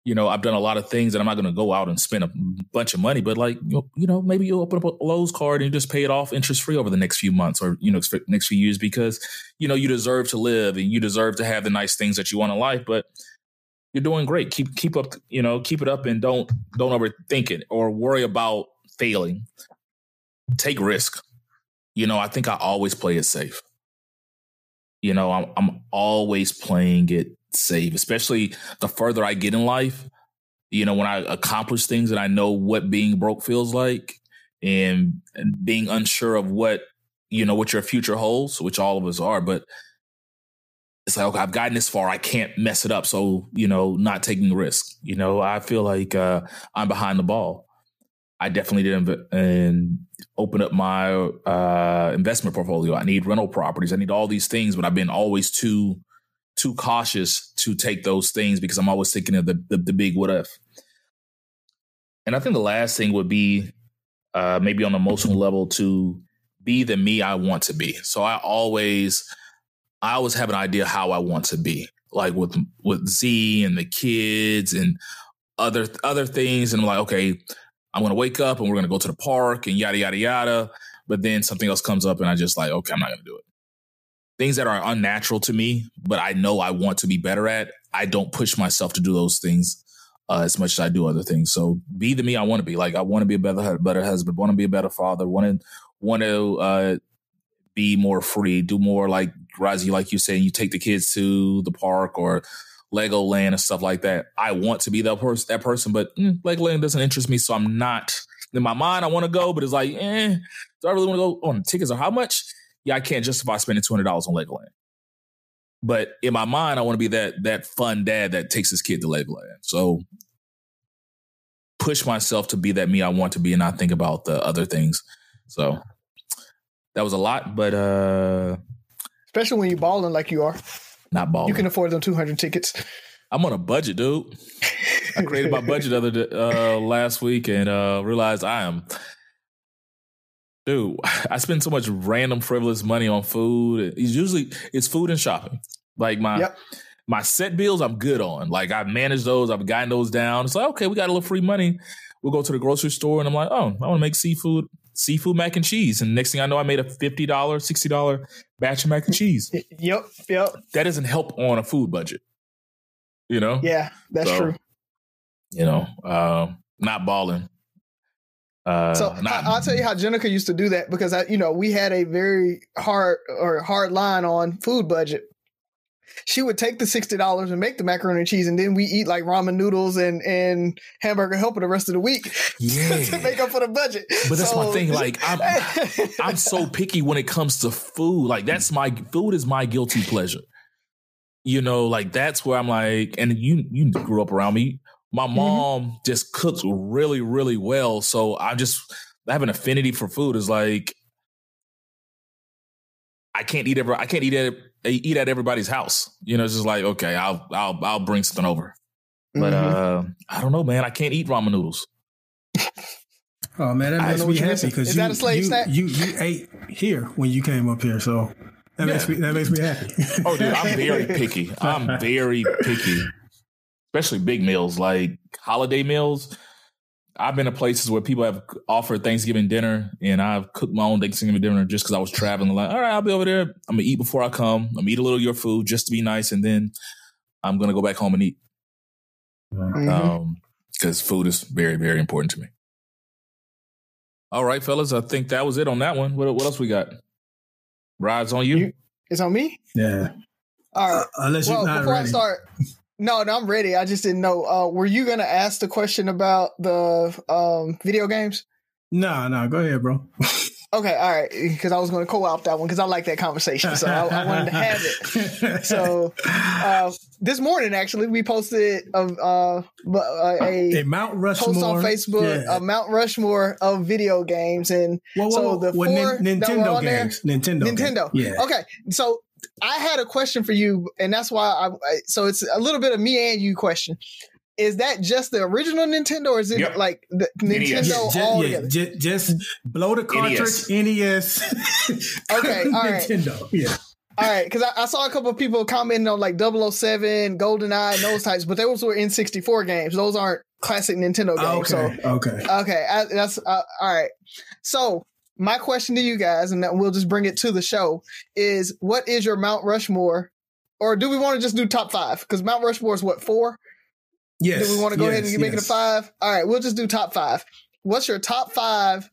you know, I've done a lot of things that I'm not going to go out and spend a bunch of money, but like, you know, maybe you open up a Lowe's card and just pay it off interest free over the next few months or, you know, next few years because, you know, you deserve to live and you deserve to have the nice things that you want in life, but you're doing great. Keep, keep up, you know, keep it up and don't, don't overthink it or worry about failing. Take risk. You know, I think I always play it safe. You know, I'm, I'm always playing it safe, especially the further I get in life. You know, when I accomplish things and I know what being broke feels like and, and being unsure of what, you know, what your future holds, which all of us are, but it's like, okay, I've gotten this far. I can't mess it up. So, you know, not taking risk. You know, I feel like uh, I'm behind the ball. I definitely did and open up my uh, investment portfolio. I need rental properties. I need all these things, but I've been always too too cautious to take those things because I'm always thinking of the, the, the big what if. And I think the last thing would be uh, maybe on an emotional level to be the me I want to be. So I always, I always have an idea how I want to be, like with with Z and the kids and other other things. And I'm like, okay, I'm gonna wake up and we're gonna go to the park and yada yada yada. But then something else comes up and I just like, okay, I'm not gonna do it things that are unnatural to me, but I know I want to be better at, I don't push myself to do those things uh, as much as I do other things. So be the me I want to be. Like I want to be a better better husband, want to be a better father, want to want to uh, be more free, do more like Razi, like you saying, you take the kids to the park or Legoland and stuff like that. I want to be that person, that person, but mm, Legoland doesn't interest me, so I'm not. In my mind, I want to go, but it's like, eh, do I really want to go on tickets or how much? yeah, I can't justify spending two hundred dollars on Legoland. But in my mind, I want to be that that fun dad that takes his kid to Legoland. So push myself to be that me I want to be and not think about the other things. So that was a lot, but uh especially when you're balling like you are. Not balling. You can afford them 200 tickets. I'm on a budget, dude. I created my budget other uh, last week and uh, realized I am dude, I spend so much random frivolous money on food. It's usually it's food and shopping. Like my yep. my set bills, I'm good on. Like I've managed those, I've gotten those down. It's like okay, we got a little free money. We'll go to the grocery store, and I'm like, oh, I want to make seafood seafood mac and cheese. And next thing I know, I made a fifty dollar, sixty dollar batch of mac and cheese. Yep, yep. That doesn't help on a food budget. You know? Yeah, that's so, true. You know, uh, not balling. Uh, so not, I'll tell you how Jenica used to do that because I, you know, we had a very hard or hard line on food budget. She would take the sixty dollars and make the macaroni and cheese, and then we eat like ramen noodles and and hamburger helper the rest of the week yeah. to make up for the budget. But that's so, my thing. Like I'm, I'm so picky when it comes to food. Like that's my food is my guilty pleasure. You know, like that's where I'm like, and you you grew up around me my mm-hmm. mom mm-hmm. just cooks really, really well. So I just I have an affinity for food. Is like I can't eat ever. I can't eat at eat at everybody's house. You know, it's just like okay, I'll I'll I'll bring something over. But mm-hmm. uh I don't know, man. I can't eat ramen noodles. Oh man, that makes me happy because you, you, you, you ate here when you came up here, so that yeah. makes me that makes me happy. oh, dude, I'm very picky. I'm very picky especially big meals like holiday meals. I've been to places where people have offered Thanksgiving dinner, and I've cooked my own Thanksgiving dinner just because I was traveling. Like, all right, I'll be over there. I'm gonna eat before I come. I'm gonna eat a little of your food just to be nice, and then I'm gonna go back home and eat. Mm-hmm. Um, because food is very, very important to me. All right, fellas, I think that was it on that one. What, what else we got? Rides on you? you? It's on me. Yeah. All right. Uh, unless well, before ready. I start, no, no, I'm ready. I just didn't know. Uh, were you gonna ask the question about the um, video games? No, no, go ahead, bro. Okay, all right, because I was going to co-opt that one because I like that conversation, so I, I, wanted to have it. So uh, this morning, actually, we posted a uh, a, a Mount Rushmore post on Facebook, yeah. a Mount Rushmore of video games, and whoa, whoa, so the well, four Nintendo games, there, Nintendo, Nintendo, games. yeah. Okay, so I had a question for you, and that's why I. So it's a little bit of me and you question is that just the original Nintendo or is it yep. like the Nintendo just, all yeah, together? Just, just, blow the cartridge, NES. okay, all right. Nintendo, yeah. All right, because I, I, saw a couple of people commenting on like 007, GoldenEye, and those types, but those were N64 games. Those aren't classic Nintendo games. Okay, so okay, okay. I, that's uh, all right. So my question to you guys, and we'll just bring it to the show, is what is your Mount Rushmore, or do we want to just do top five? Because Mount Rushmore is what four? Yes. Do we want to go yes, ahead and yes. make it a five? All right, we'll just do top five. What's your top five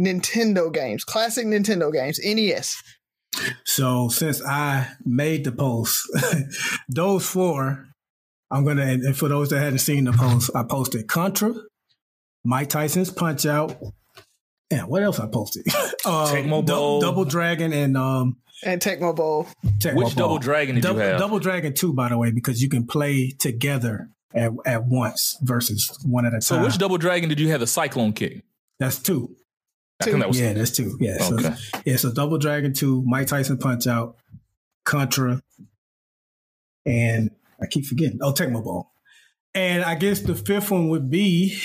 Nintendo games? Classic Nintendo games, NES. So since I made the post, those four, I'm gonna and for those that hadn't seen the post, I posted Contra, Mike Tyson's Punch Out. And what else I posted? um, Tecmo Bowl. Double Dragon and um and Tecmo Bowl. Tecmo Which Bowl. Double Dragon did Double, you have? Double Dragon 2, by the way, because you can play together at, at once versus one at a time. so which Double Dragon did you have the Cyclone kick? That's two. I think that was yeah, that's two. Yeah. So, Okay. yeah, so Double Dragon 2, Mike Tyson Punch Out, Contra, and I keep forgetting. Oh, Tecmo Bowl. And I guess the fifth one would be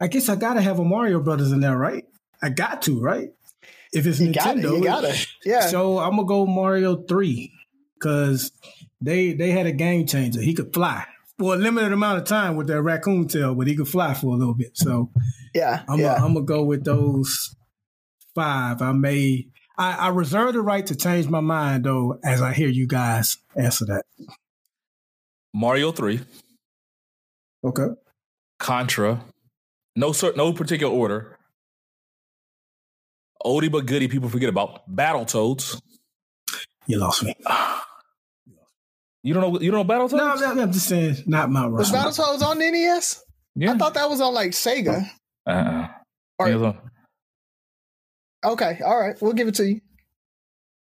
I guess I gotta have a Mario Brothers in there, right? I got to, right? If it's You got it. Nintendo. You got it. Yeah. So I'm gonna go Mario three because they they had a game changer. He could fly for a limited amount of time with that raccoon tail, but he could fly for a little bit. So yeah. I'm yeah. gonna I'm gonna go with those five. I may I, I reserve the right to change my mind though as I hear you guys answer that. Mario Three, Okay. Contra, no cer- no particular order. Oldie but goodie, people forget about Battletoads. You lost me. You don't know you don't know Battletoads? No, I'm, I'm just saying not Mount Was Rushmore. Battletoads on NES? yeah. I thought that was on like Sega. uh-uh. Or- on- Okay, all right, we'll give it to you.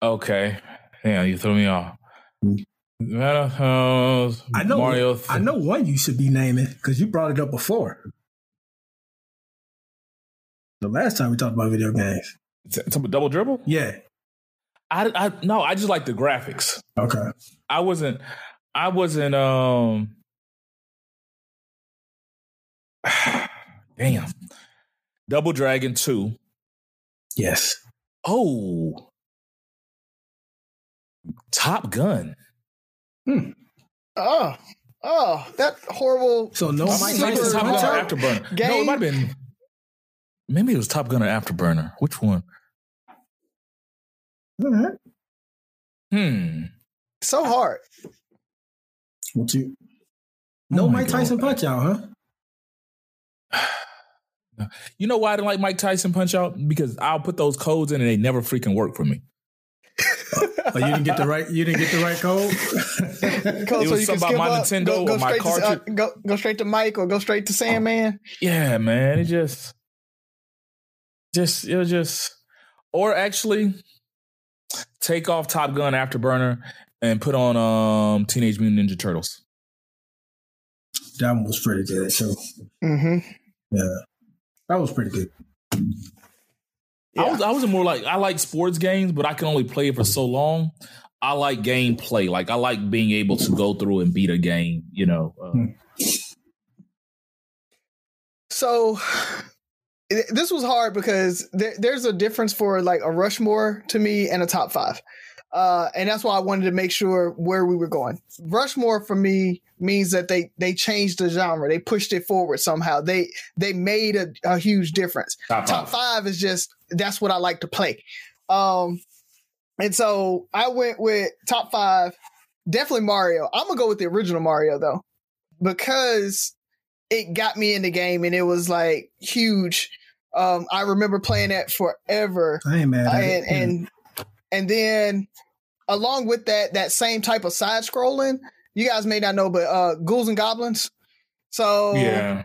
Okay. Yeah, you threw me off. Hmm. Battletoads, I know Mario. I know one you should be naming because you brought it up before. The last time we talked about video games. It's, it's a double dribble. Yeah. I, I no, I just like the graphics. Okay. I wasn't. I wasn't. Um. Damn. Double Dragon Two. Yes. Oh. Top Gun. Hmm. Oh, oh, that horrible. So no I'm Mike super- Maybe it was Tyson Top Gun or Afterburner. No, Game? it might have been. Maybe it was Top Gun or Afterburner. Which one? All right. Hmm. So hard. What you? No Oh my Mike God. Tyson punch out, huh? You know why I didn't like Mike Tyson Punch Out? Because I'll put those codes in and they never freaking work for me. Oh, you didn't get the right. You didn't get the right code. Cool, It was something about my Nintendo or my straight to, uh, cartridge. go, go straight to Mike or go straight to Sandman. Yeah, man. It just, just, it was just, or actually take off Top Gun Afterburner and put on um Teenage Mutant Ninja Turtles. that one was pretty good. So Mm-hmm. yeah, that was pretty good. I was, I was more like, I like sports games, but I can only play it for so long. I like gameplay. Like I like being able to go through and beat a game. You know, uh, Hmm. So it- this was hard because there, there's a difference for like a Rushmore to me and a top five. Uh, and that's why I wanted to make sure where we were going. Rushmore for me means that they they changed the genre. They pushed it forward somehow. They they made a, a huge difference. top Top five. five is just that's what I like to play. Um, and so I went with top five. Definitely Mario. I'm gonna go with the original Mario though, because it got me in the game and it was like huge. Um, I remember playing that forever, I ain't mad at and it. and and then along with that, that same type of side scrolling. You guys may not know, but uh, Ghouls and Goblins. So Yeah,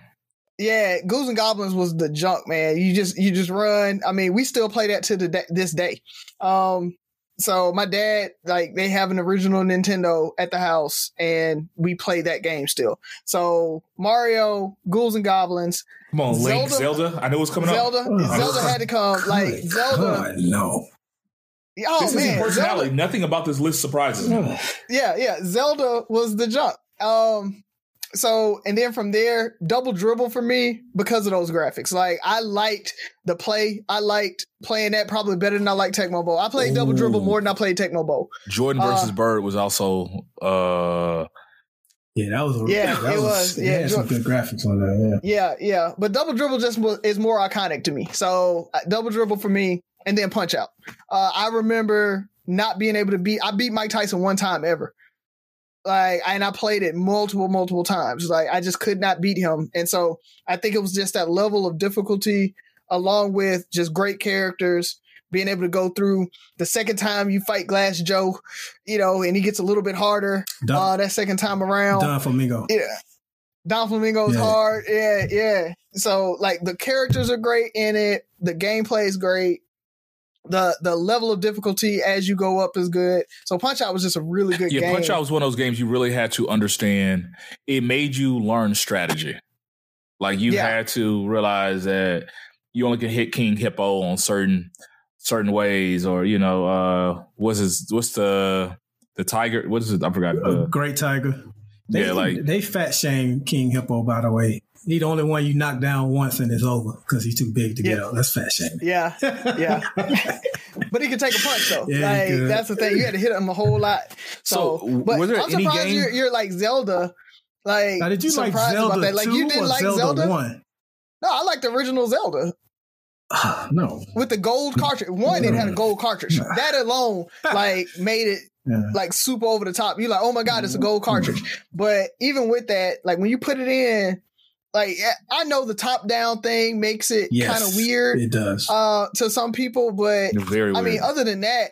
Yeah, Ghouls and Goblins was the junk, man. You just you just run. I mean, we still play that to the da- this day. Um, so my dad, like, they have an original Nintendo at the house, and we play that game still. So Mario, Ghouls and Goblins, Come on, Link, Zelda- Zelda. I know what's was coming up. Zelda, Oh, Zelda had to come. Like Zelda, God, no. oh this man, personality. Zelda, Nothing about this list surprises me. yeah, yeah, Zelda was the jump. Um, so and then from there, double dribble for me because of those graphics. Like I liked the play. I liked playing that probably better than I like Tecmo Bowl. I played double dribble more than I played Tecmo Bowl. Jordan Uh, versus Bird was also uh Yeah, that was. Yeah, that it was. It Yeah, had some good graphics on there. Yeah. Yeah, yeah. But double dribble just was, is more iconic to me. So uh, double dribble for me, and then punch out. Uh, I remember not being able to beat. I beat Mike Tyson one time ever. Like, and I played it multiple, multiple times. Like, I just could not beat him, and so I think it was just that level of difficulty, along with just great characters. Being able to go through the second time you fight Glass Joe, you know, and he gets a little bit harder uh, that second time around. Don Flamingo. Yeah. Don Flamingo's Yeah. hard. Yeah, yeah. So like the characters are great in it. The gameplay is great. The the level of difficulty as you go up is good. So Punch Out was just a really good game. yeah. game. Punch Out was one of those games you really had to understand. It made you learn strategy. Like you Yeah. had to realize that you only can hit King Hippo on certain certain ways, or you know, uh, what's his what's the the tiger? What is it? I forgot. Uh, Great Tiger. They, Yeah, like- they fat shame King Hippo. By the way, he the only one you knock down once and it's over because he's too big to get up. That's fat shaming. Yeah, yeah. but he can take a punch though. Yeah, like that's the thing. You had to hit him a whole lot. So, So, but were there I'm any surprised game- you're, you're like Zelda. Like now, did you like Zelda about that. Like two you didn't or like Zelda, Zelda? one? No, I like the original Zelda. no. with the gold cartridge. One, it had a gold cartridge. That alone, like, made it Yeah. like super over the top. You're like, oh my god, it's a gold cartridge. But even with that, like when you put it in, like I know the top down thing makes it Yes, kind of weird It does. uh, to some people, but very I mean, other than that.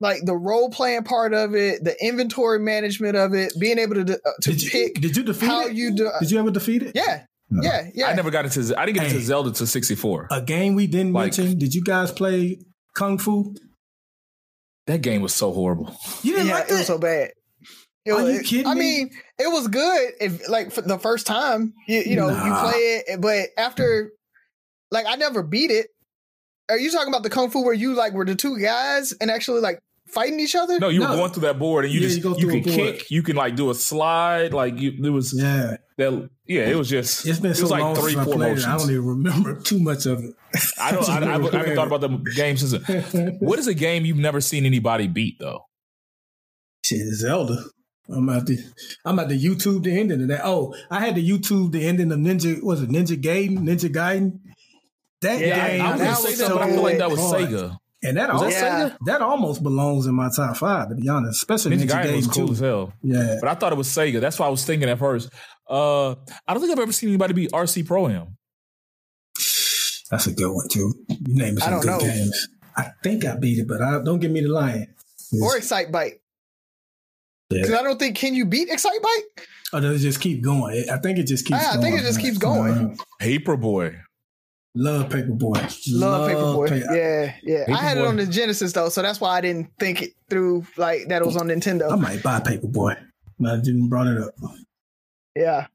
Like the role playing part of it, the inventory management of it, being able to uh, to did you pick did you defeat how it? you do. did you ever defeat it? yeah, No. yeah, yeah. I never got into. I didn't get into Hey. Zelda to sixty four. A game we didn't Like- mention. Did you guys play Kung Fu? That game was so horrible. You didn't yeah, like it that? was so bad. It Are was, you kidding I me? mean, it was good if like for the first time, you, you know, you play it, eh, but after, mm. like, I never beat it. Are you talking about the kung fu where you like were the two guys and actually like fighting each other? No, you No. were going through that board and you Yeah, just you go you, can kick, you can like do a slide, like you there was yeah, that yeah, it was just it's been it so was like long three, since I four played it. motions. I don't even remember too much of it. I don't. I, I, I haven't thought about the game since. What is a game you've never seen anybody beat though? Shit, Zelda. I'm at the I'm at the YouTube the ending of that. Oh, I had the YouTube the ending of Ninja. Was it Ninja Gaiden? Ninja Gaiden. That Yeah, game I was that gonna say was that, so but I feel like that was hard. Sega. and that Was almost, that that, that almost belongs in my top five to be honest. Especially Ninja Ninja, Gaiden was Gaiden cool as hell, Yeah, but I thought it was Sega. That's why I was thinking at first. Uh, I don't think I've ever seen anybody beat RC Pro Am. that's a good one too. You named I some don't good know. games. I think I beat it, but I, don't give me the lion. Or Excite Bite? Yeah. Because I don't think can you beat Excitebike? Or does it just keep going? I think it just keeps. Ah, I think it just keeps going. Paperboy. love Paperboy. Love Paperboy. Pa- yeah, yeah. I had it on the Genesis though, so that's why I didn't think it through like that it was on Nintendo. I might buy Paperboy. but I didn't brought it up. Yeah.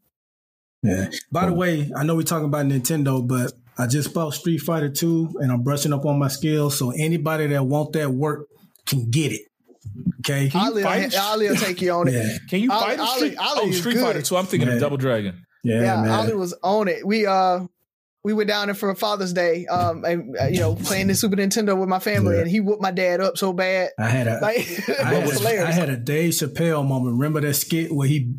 Yeah. By the way, I know we're talking about Nintendo, but I just bought Street Fighter 2 and I'm brushing up on my skills. So anybody that want that work can get it. Okay. Ali, fight? Ali will take you on it. Yeah. Can you Ali- fight Ali- Street? Ali oh, Street good. Fighter. So I'm thinking Yeah. of Double Dragon. Yeah, Yeah, man. Ali was on it. We uh we went down there for Father's Day, um, and uh, you know, playing the Super Nintendo with my family, Yeah. and he whooped my dad up so bad. I had a Like I had, a, I had a Dave Chappelle moment. Remember that skit where he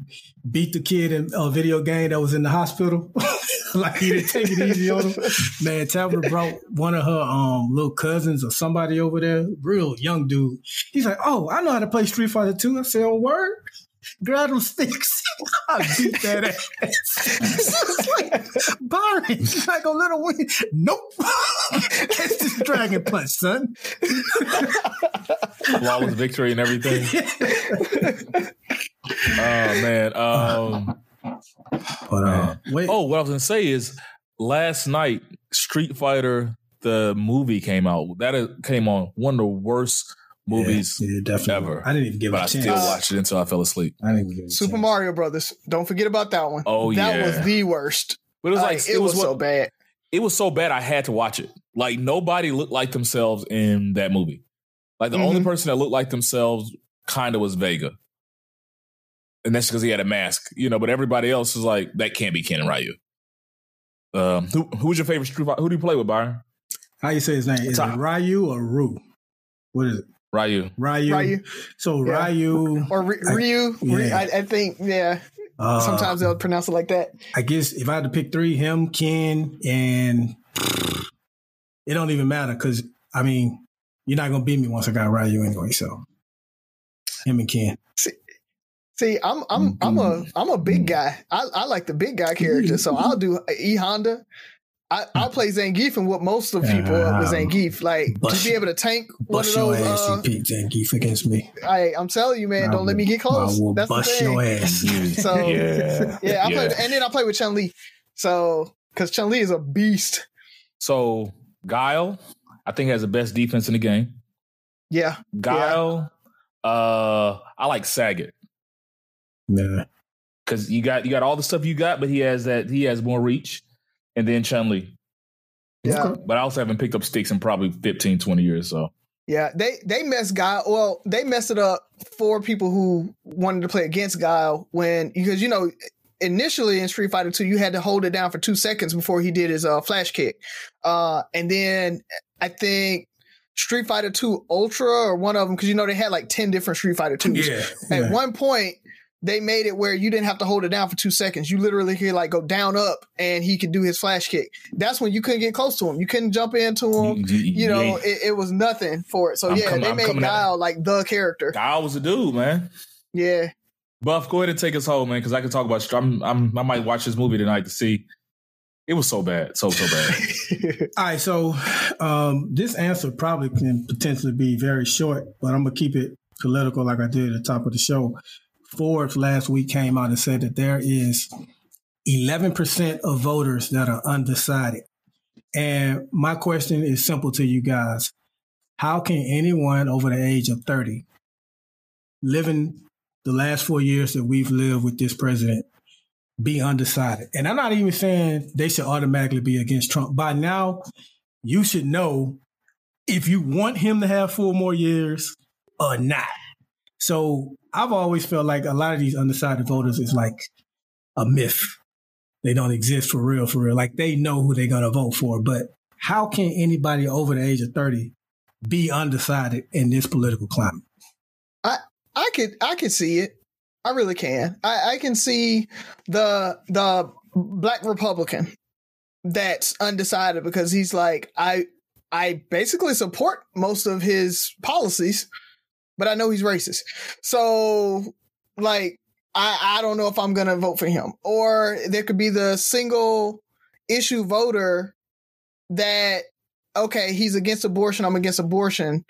beat the kid in a video game that was in the hospital? like he didn't take it easy on him. Man, Tabitha brought one of her um little cousins or somebody over there, real young dude. He's like, Oh, I know how to play Street Fighter 2. I said, Oh, word? Grab them sticks. I beat that ass. It's like, Byron, like a little win. Nope. it's just dragon punch, son. Flawless victory and everything. Oh man. Um, But uh, wait. Oh, what I was gonna say is last night Street Fighter the movie came out. That is- came on one of the worst movies, Yeah, yeah, definitely. ever. I didn't even give but it I a chance. I still watched it until I fell asleep. I didn't give it a Super chance. Mario Brothers. Don't forget about that one. Oh, that yeah. was the worst. But it was Like, like it, was, so what- bad. It was so bad I had to watch it. Like nobody looked like themselves in that movie. Like the Mhm. only person that looked like themselves kind of was Vega. And that's because he had a mask, you know, but everybody else is like, that can't be Ken and Ryu. Um, who who's your favorite Street Fighter? Who do you play with, Byron? How you say his name? Is Top. it Ryu or Ru? What is it? Ryu. Ryu. Ryu. So Yeah. Ryu. Or Ry- I- Ryu. Ry- yeah. I, I think, yeah. Uh, Sometimes they'll pronounce it like that. I guess if I had to pick three, him, Ken, and it don't even matter because I mean you're not gonna beat me once I got Ryu anyway. So him and Ken. See, I'm I'm I'm a I'm a big guy. I, I like the big guy character, so I'll do E Honda. I, I'll play Zangief and what most of people up with Um, like to be able to tank one of Bust your those. ass, Uh, you Pete Zangief against me. I I'm telling you, man, I don't let me get close. I will That's the bust thing. your ass. So Yeah. yeah, I Yeah. play, and then I play with Chun Li. So because Chun Li is a beast. So Guile, I think has the best defense in the game. Yeah, Guile, uh, I like Sagat Nah. because you got you got all the stuff you got, but he has that he has more reach. And then Chun Li, yeah. But I also haven't picked up sticks in probably 15, 20 years. So Yeah, they they messed Guile. Well, they messed it up for people who wanted to play against Guile when because you know initially in Street Fighter Two you had to hold it down for two seconds before he did his uh, flash kick, uh, and then I think Street Fighter Two Ultra or one of them because you know they had like ten different Street Fighter Twos. Yeah. At yeah. one point, they made it where you didn't have to hold it down for two seconds. You literally could like go down up and he could do his flash kick. That's when you couldn't get close to him. You couldn't jump into him. You know, it, it was nothing for it. So I'm yeah, coming- they I'm made coming Guile like the character. Guile was a dude, man. Yeah. Buff, go ahead and take us home, man, because I can talk about. I'm, I'm, I might watch this movie tonight to see. It was so bad, so so bad. All right, so um, this answer probably can potentially be very short, but I'm gonna keep it political, like I did at the top of the show. Forbes last week came out and said that there is 11% of voters that are undecided. And my question is simple to you guys: How can anyone over the age of 30, living the last four years that we've lived with this president, be undecided. And I'm not even saying they should automatically be against Trump. By now, you should know if you want him to have four more years or not. So I've always felt like a lot of these undecided voters is like a myth. They don't exist for real, for real. Like they know who they're going to vote for. But how can anybody over the age of 30 be undecided in this political climate? I I could I could see it. I really can. I, I can see the the black Republican that's undecided because he's like, I I basically support most of his policies, but I know he's racist. So like I, I don't know if I'm gonna vote for him. Or there could be the single issue voter that okay, he's against abortion, I'm against abortion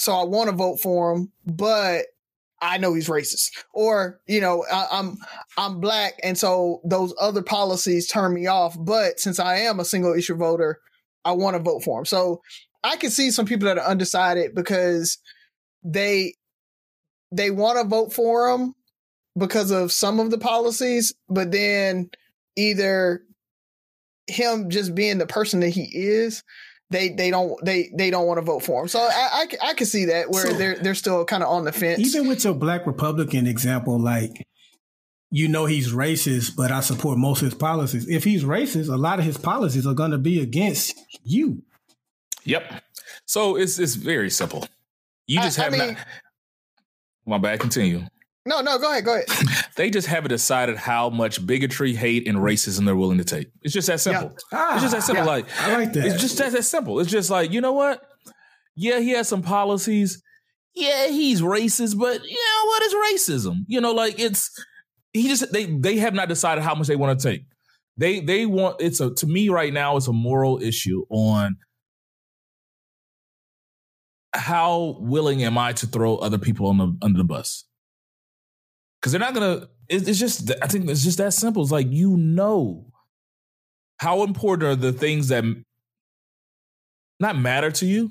so I want to vote for him, but I know he's racist. Or you know, I, I'm I'm black, and so those other policies turn me off. But since I am a single issue voter, I want to vote for him. So I can see some people that are undecided because they they want to vote for him because of some of the policies, but then either him just being the person that he is they they don't they they don't want to vote for him. So I I, I can see that where So- they're they're still kind of on the fence. Even with your black Republican example, like you know he's racist, but I support most of his policies. If he's racist, a lot of his policies are going to be against you. Yep. So it's it's very simple. You just I have mean- not. My bad. Continue. no, no, go ahead, go ahead. They just haven't decided how much bigotry, hate, and racism they're willing to take. It's just that simple. It's just that ah, simple. Yeah. Like I like that. it's just that, that simple. It's just like you know what? Yeah, he has some policies. Yeah, he's racist, but you know what is racism? You know, like it's he just they they have not decided how much they want to take. They they want it's a to me right now it's a moral issue on how willing am I to throw other people on the under the bus? because they're not gonna. It's, it's just. I think it's just that simple. It's like you know how important are the things that not matter to you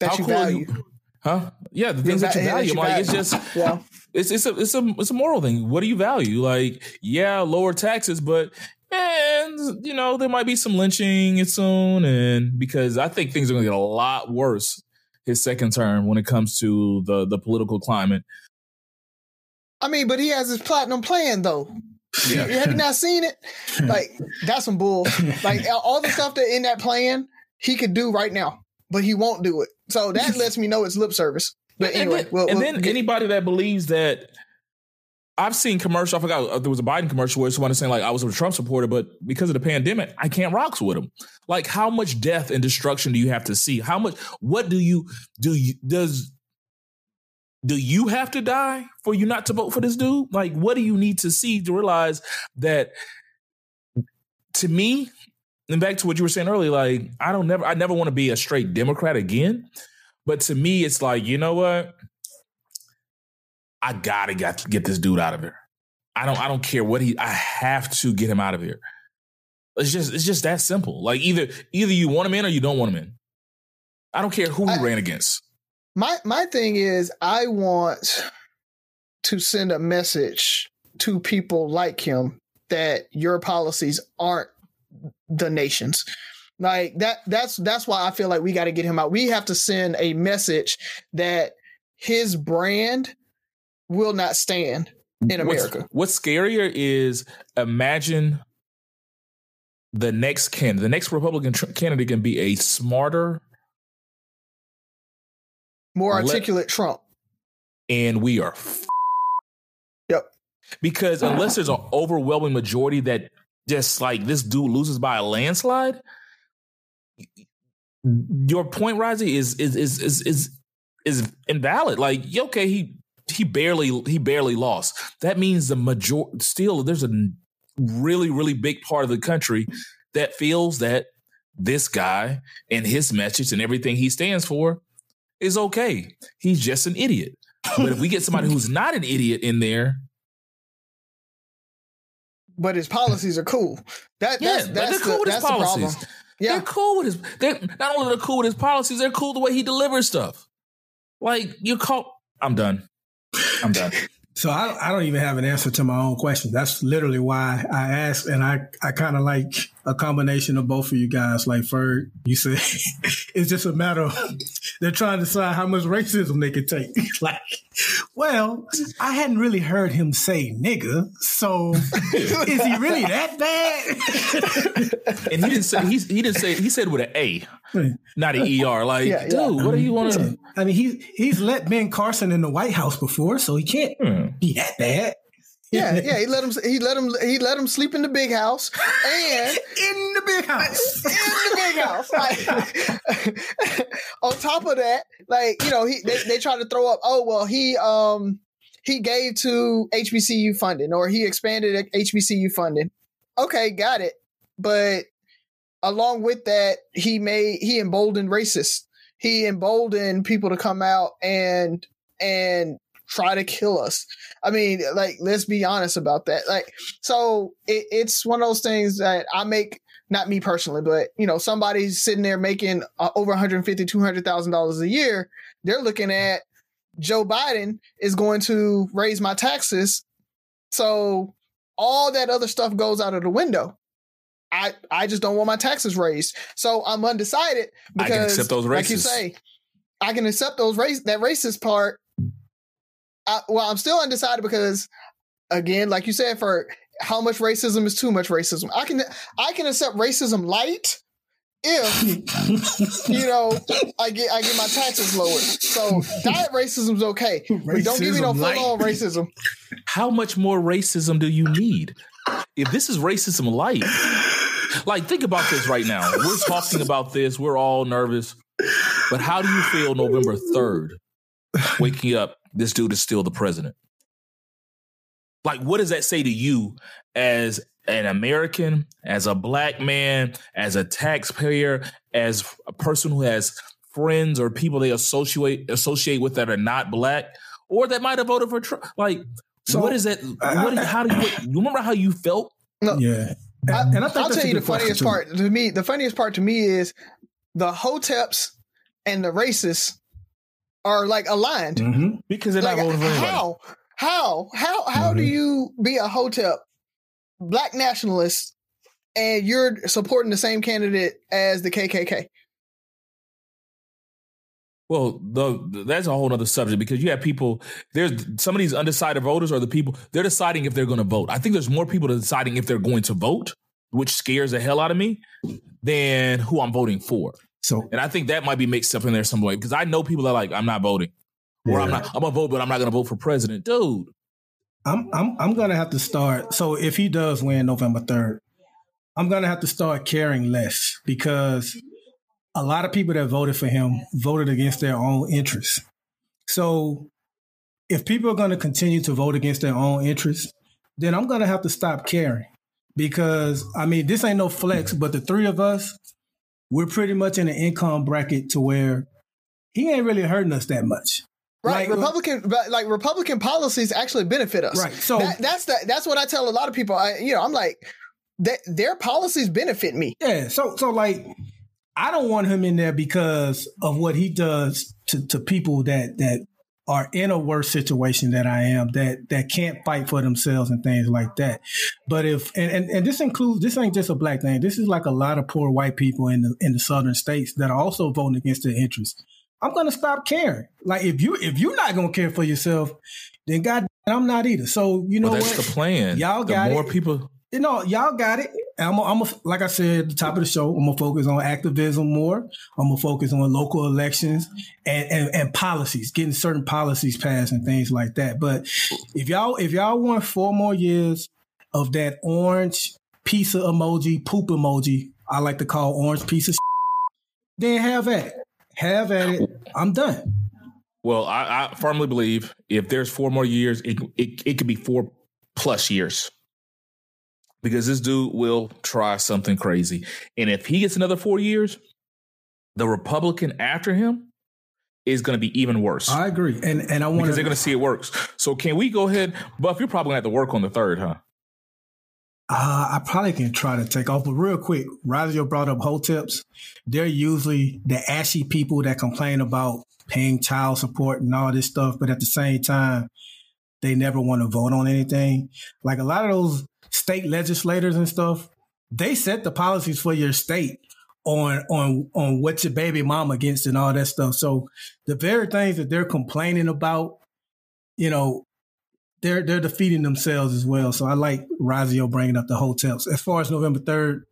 that how you cool value. you- huh? Yeah, the things Yeah, that you value. that you like, it's just Yeah. it's it's a it's a it's a moral thing. What do you value? Like, yeah, lower taxes, but and you know there might be some lynching soon, and because I think things are going to get a lot worse his second term when it comes to the the political climate. I mean, but he has his platinum plan though. You- Have you not seen it? Like that's some bull. Like all the stuff that in that plan he could do right now, but he won't do it. So that lets me know it's lip service. But And anyway, then, we'll, and we'll then get- anybody that believes that I've seen commercial. I forgot uh, there was a Biden commercial where someone was saying like I was a Trump supporter, but because of the pandemic, I can't rocks with him. Like, how much death and destruction do you have to see? How much? What do you do? You does do you have to die for you not to vote for this dude? Like, what do you need to see to realize that? To me, and back to what you were saying earlier, like I don't never, I never want to be a straight Democrat again. But to me, it's like you know what? I gotta get get this dude out of here. I don't I don't care what he I have to get him out of here. It's just it's just that simple. Like either either you want him in or you don't want him in. I don't care who he I- ran against. my my thing is I want to send a message to people like him that your policies aren't the nation's. Like that that's that's why I feel like we got to get him out. We have to send a message that his brand will not stand in America. What's, what's scarier is imagine the next candidate, the next Republican tr- candidate can be a smarter, More articulate Trump. and we are. F- Yep. Because unless there's an overwhelming majority that just like this dude loses by a landslide, your point, Razi, is is is is is is invalid. Like, okay, he he barely he barely lost. That means the major still there's a really really big part of the country that feels that this guy and his message and everything he stands for is okay. He's just an idiot. But if we get somebody who's not an idiot in there, But his policies are cool. That yeah, that's that's they're cool the, with his that's the policies. Yeah. They're cool with his. They're not only they're cool with his policies, they're cool the way he delivers stuff. Like you call. I'm done. I'm done. So I, I don't even have an answer to my own question. That's literally why I asked, and I, I kind of like a combination of both of you guys. Like Ferg, you said it's just a matter of they're trying to decide how much racism they can take. like, well, I hadn't really heard him say nigga, so is he really that bad? And he didn't say he, he didn't say he said with an A, not an ER. Like, Yeah, yeah. dude, what do you want to? I mean, he he's let Ben Carson in the White House before, so he can't Hmm. be that bad. Yeah, yeah. He let him. He let him. He let him sleep in the big house, and in the big house. in the big house. Like, on top of that, like you know, he they, they try to throw up. Oh well, he um he gave to HBCU funding, or he expanded HBCU funding. Okay, got it. But along with that, he made he emboldened racists. He emboldened people to come out and and try to kill us. I mean, like, let's be honest about that. Like, so it, it's one of those things that I make, not me personally, but you know, somebody's sitting there making uh, over 150, 200,000 dollars a year. They're looking at Joe Biden is going to raise my taxes. So all that other stuff goes out of the window. I, I just don't want my taxes raised. So I'm undecided I because can accept those like you say, I can accept those race that racist part. I, well, I'm still undecided because, again, like you said, for how much racism is too much racism. I can I can accept racism light if you know I get I get my taxes lowered. So diet racism's okay, but don't give me no Racism full on racism. How much more racism do you need? If this is racism light, like think about this right now. We're talking about this. We're all nervous. But how do you feel November 3rd, waking up, this dude is still the president? Like, what does that say to you as an American, as a black man, as a taxpayer, as a person who has friends or people they associate associate with that are not black? or that might have voted for Trump. Like, so what is that? What is, how do you, you remember how you felt? No, yeah. And I, and I I'll tell you the funniest part to me. The funniest part to me is the hoteps and the racists are like aligned mm-hmm. because they're like, not voting for How? How? How? How mm-hmm. do you be a hotep, black nationalist, and you're supporting the same candidate as the KKK? Well, the, that's a whole other subject because you have people. There's some of these undecided voters are the people they're deciding if they're going to vote. I think there's more people deciding if they're going to vote, which scares the hell out of me, than who I'm voting for. So, and I think that might be mixed up in there some way because I know people are like, I'm not voting, or yeah. I'm not. I'm gonna vote, but I'm not gonna vote for president, dude. I'm I'm I'm gonna have to start. So if he does win November third, I'm gonna have to start caring less because a lot of people that voted for him voted against their own interests. So if people are going to continue to vote against their own interests, then I'm going to have to stop caring because I mean, this ain't no flex, but the three of us, we're pretty much in an income bracket to where he ain't really hurting us that much. Right, like, uh, Republican, like Republican policies actually benefit us. Right, so that, that's the, that's what I tell a lot of people. I, you know, I'm like, that their policies benefit me. Yeah, so so like I don't want him in there because of what he does to, to people that that are in a worse situation than I am that that can't fight for themselves and things like that. But if and, and, and this includes this ain't just a black thing. This is like a lot of poor white people in the in the southern states that are also voting against their interests. I'm gonna stop caring. Like if you if you're not gonna care for yourself, then God I'm not either. So you know well, that's what? the plan. Y'all got the more it. people you know, y'all got it. I'm, a, I'm a, like I said the top of the show, I'm gonna focus on activism more. I'm gonna focus on local elections and, and, and policies, getting certain policies passed and things like that. But if y'all if y'all want four more years of that orange pizza emoji, poop emoji, I like to call orange piece of, shit, then have at it. Have at it. I'm done. Well, I, I firmly believe if there's four more years, it, it, it could be four plus years because this dude will try something crazy. And if he gets another four years, the Republican after him is going to be even worse. I agree, and and I want because they're going to see it works. So can we go ahead, Buff? You're probably going to have to work on the third, huh? Uh, I probably can try to take off, but real quick, Razio brought up whole hoteps. They're usually the ashy people that complain about paying child support and all this stuff, but at the same time, they never want to vote on anything. Like a lot of those state legislators and stuff, they set the policies for your state on on on what your baby mama gets and all that stuff. So the very things that they're complaining about, you know, they're they're defeating themselves as well. So I like Razio bringing up the hoteps. As far as November third,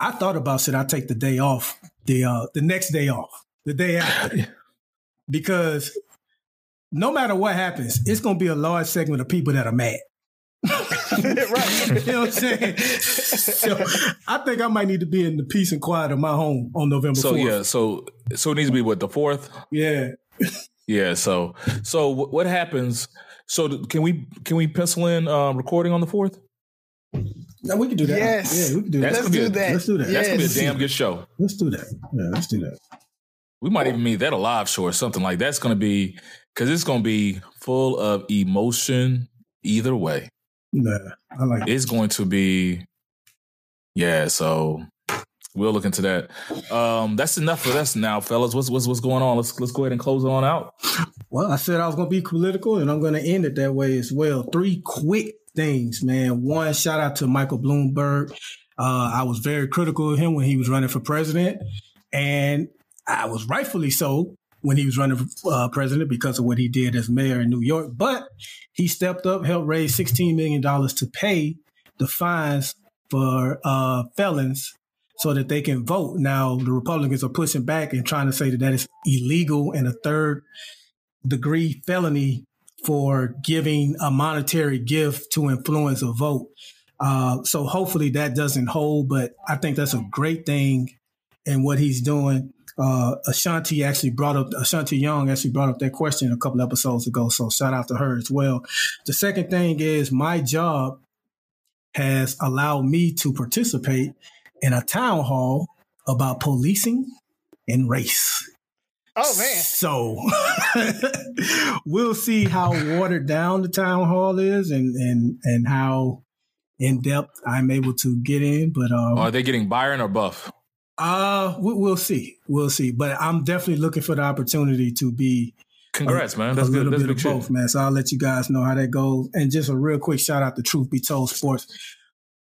I thought about should I take the day off, the uh, the next day off, the day after, because no matter what happens, it's going to be a large segment of people that are mad. Right. you know what I'm saying? so I think I might need to be in the peace and quiet of my home on November. So 4th. yeah, so so it needs to be what the fourth. Yeah. yeah. So so what happens? So can we can we pencil in uh, recording on the fourth? No, we can do that. Yes. Yeah, we can do that. Let's do that. Let's do that. That's gonna be a damn good show. Let's do that. Yeah, let's do that. We might even meet that a live show or something like that's gonna be because it's gonna be full of emotion either way. Nah, I like it's it. going to be yeah, so we'll look into that. Um, that's enough for us now, fellas. What's what's what's going on? Let's let's go ahead and close it on out. Well, I said I was gonna be political and I'm gonna end it that way as well. Three quick things, man. One, shout out to Michael Bloomberg. Uh, I was very critical of him when he was running for president, and I was rightfully so when he was running for uh, president because of what he did as mayor in New York. But he stepped up, helped raise $16 million to pay the fines for uh, felons so that they can vote. Now, the Republicans are pushing back and trying to say that that is illegal and a third degree felony for giving a monetary gift to influence a vote. Uh, so hopefully that doesn't hold, but I think that's a great thing and what he's doing uh, Ashanti actually brought up Ashanti Young actually brought up that question a couple episodes ago. So shout out to her as well. The second thing is my job has allowed me to participate in a town hall about policing and race. Oh man! So we'll see how watered down the town hall is, and and and how in depth I'm able to get in. But um, are they getting Byron or Buff? Uh, we'll see. We'll see. But I'm definitely looking for the opportunity to be. Congrats, a, man. That's a good. That's bit of both, man. So I'll let you guys know how that goes. And just a real quick shout out to Truth Be Told Sports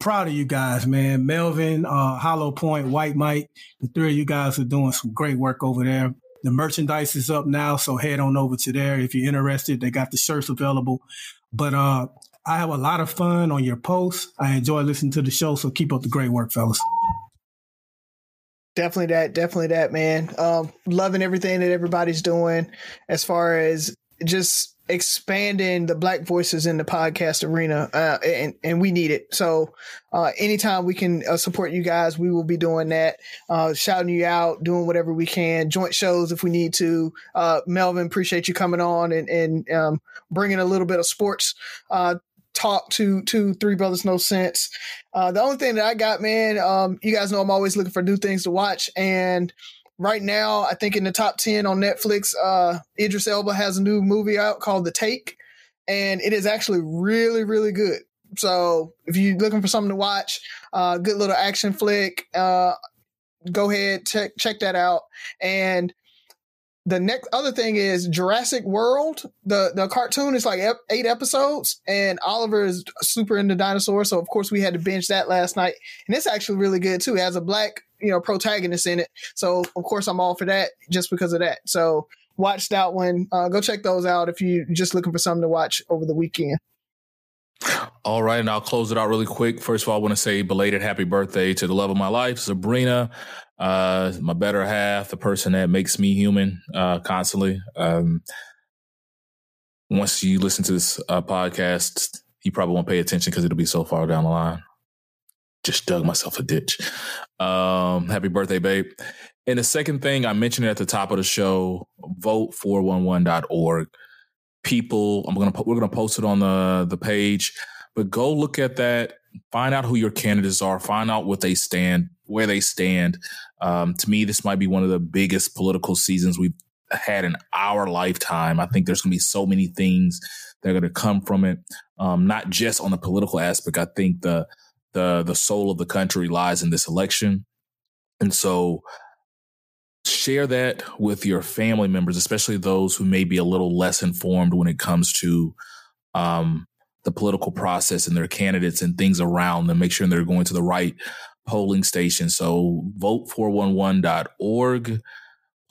proud of you guys, man. Melvin, uh, Hollow Point, White Mike, the three of you guys are doing some great work over there. The merchandise is up now, so head on over to there if you're interested. They got the shirts available. But uh, I have a lot of fun on your posts. I enjoy listening to the show, so keep up the great work, fellas. Definitely that, definitely that, man. Um, loving everything that everybody's doing as far as just expanding the black voices in the podcast arena uh, and, and we need it. So uh, anytime we can uh, support you guys we will be doing that. Uh, shouting you out doing whatever we can joint shows if we need to. Uh, melvin appreciate you coming on and, and um, bringing a little bit of sports. Uh, talk to to three brothers no sense Uh, the only thing that i got man um, you guys know i'm always looking for new things to watch and right now, I think in the top 10 on Netflix, uh, Idris Elba has a new movie out called The Take, and it is actually really, really good. So if you're looking for something to watch, uh, good little action flick, uh, go ahead, check, check that out. And the next other thing is Jurassic World. The the cartoon is like eight episodes, and Oliver is super into dinosaurs. So of course we had to binge that last night, and it's actually really good too. It has a black you know protagonist in it, so of course I'm all for that just because of that. So watch that one. Uh, go check those out if you're just looking for something to watch over the weekend. All right, and I'll close it out really quick. First of all, I want to say belated happy birthday to the love of my life, Sabrina, uh, my better half, the person that makes me human uh, constantly. Um, once you listen to this uh, podcast, you probably won't pay attention because it'll be so far down the line. Just dug myself a ditch. Um, happy birthday, babe. And the second thing I mentioned at the top of the show, vote411.org people. I'm gonna we're gonna post it on the the page, but go look at that. Find out who your candidates are. Find out what they stand, where they stand. Um, to me, this might be one of the biggest political seasons we've had in our lifetime. I think there's gonna be so many things that are gonna come from it. Um, not just on the political aspect. I think the the the soul of the country lies in this election, and so share that with your family members, especially those who may be a little less informed when it comes to um, the political process and their candidates and things around them. Make sure they're going to the right polling station. So vote411.org.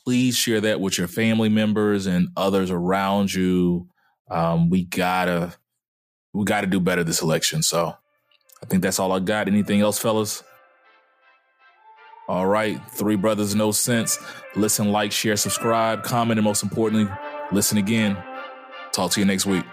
Please share that with your family members and others around you. Um, we gotta, we gotta do better this election. So I think that's all I got. Anything else, fellas? All right, Three Brothers No Sense. Listen, like, share, subscribe, comment, and most importantly, listen again. Talk to you next week.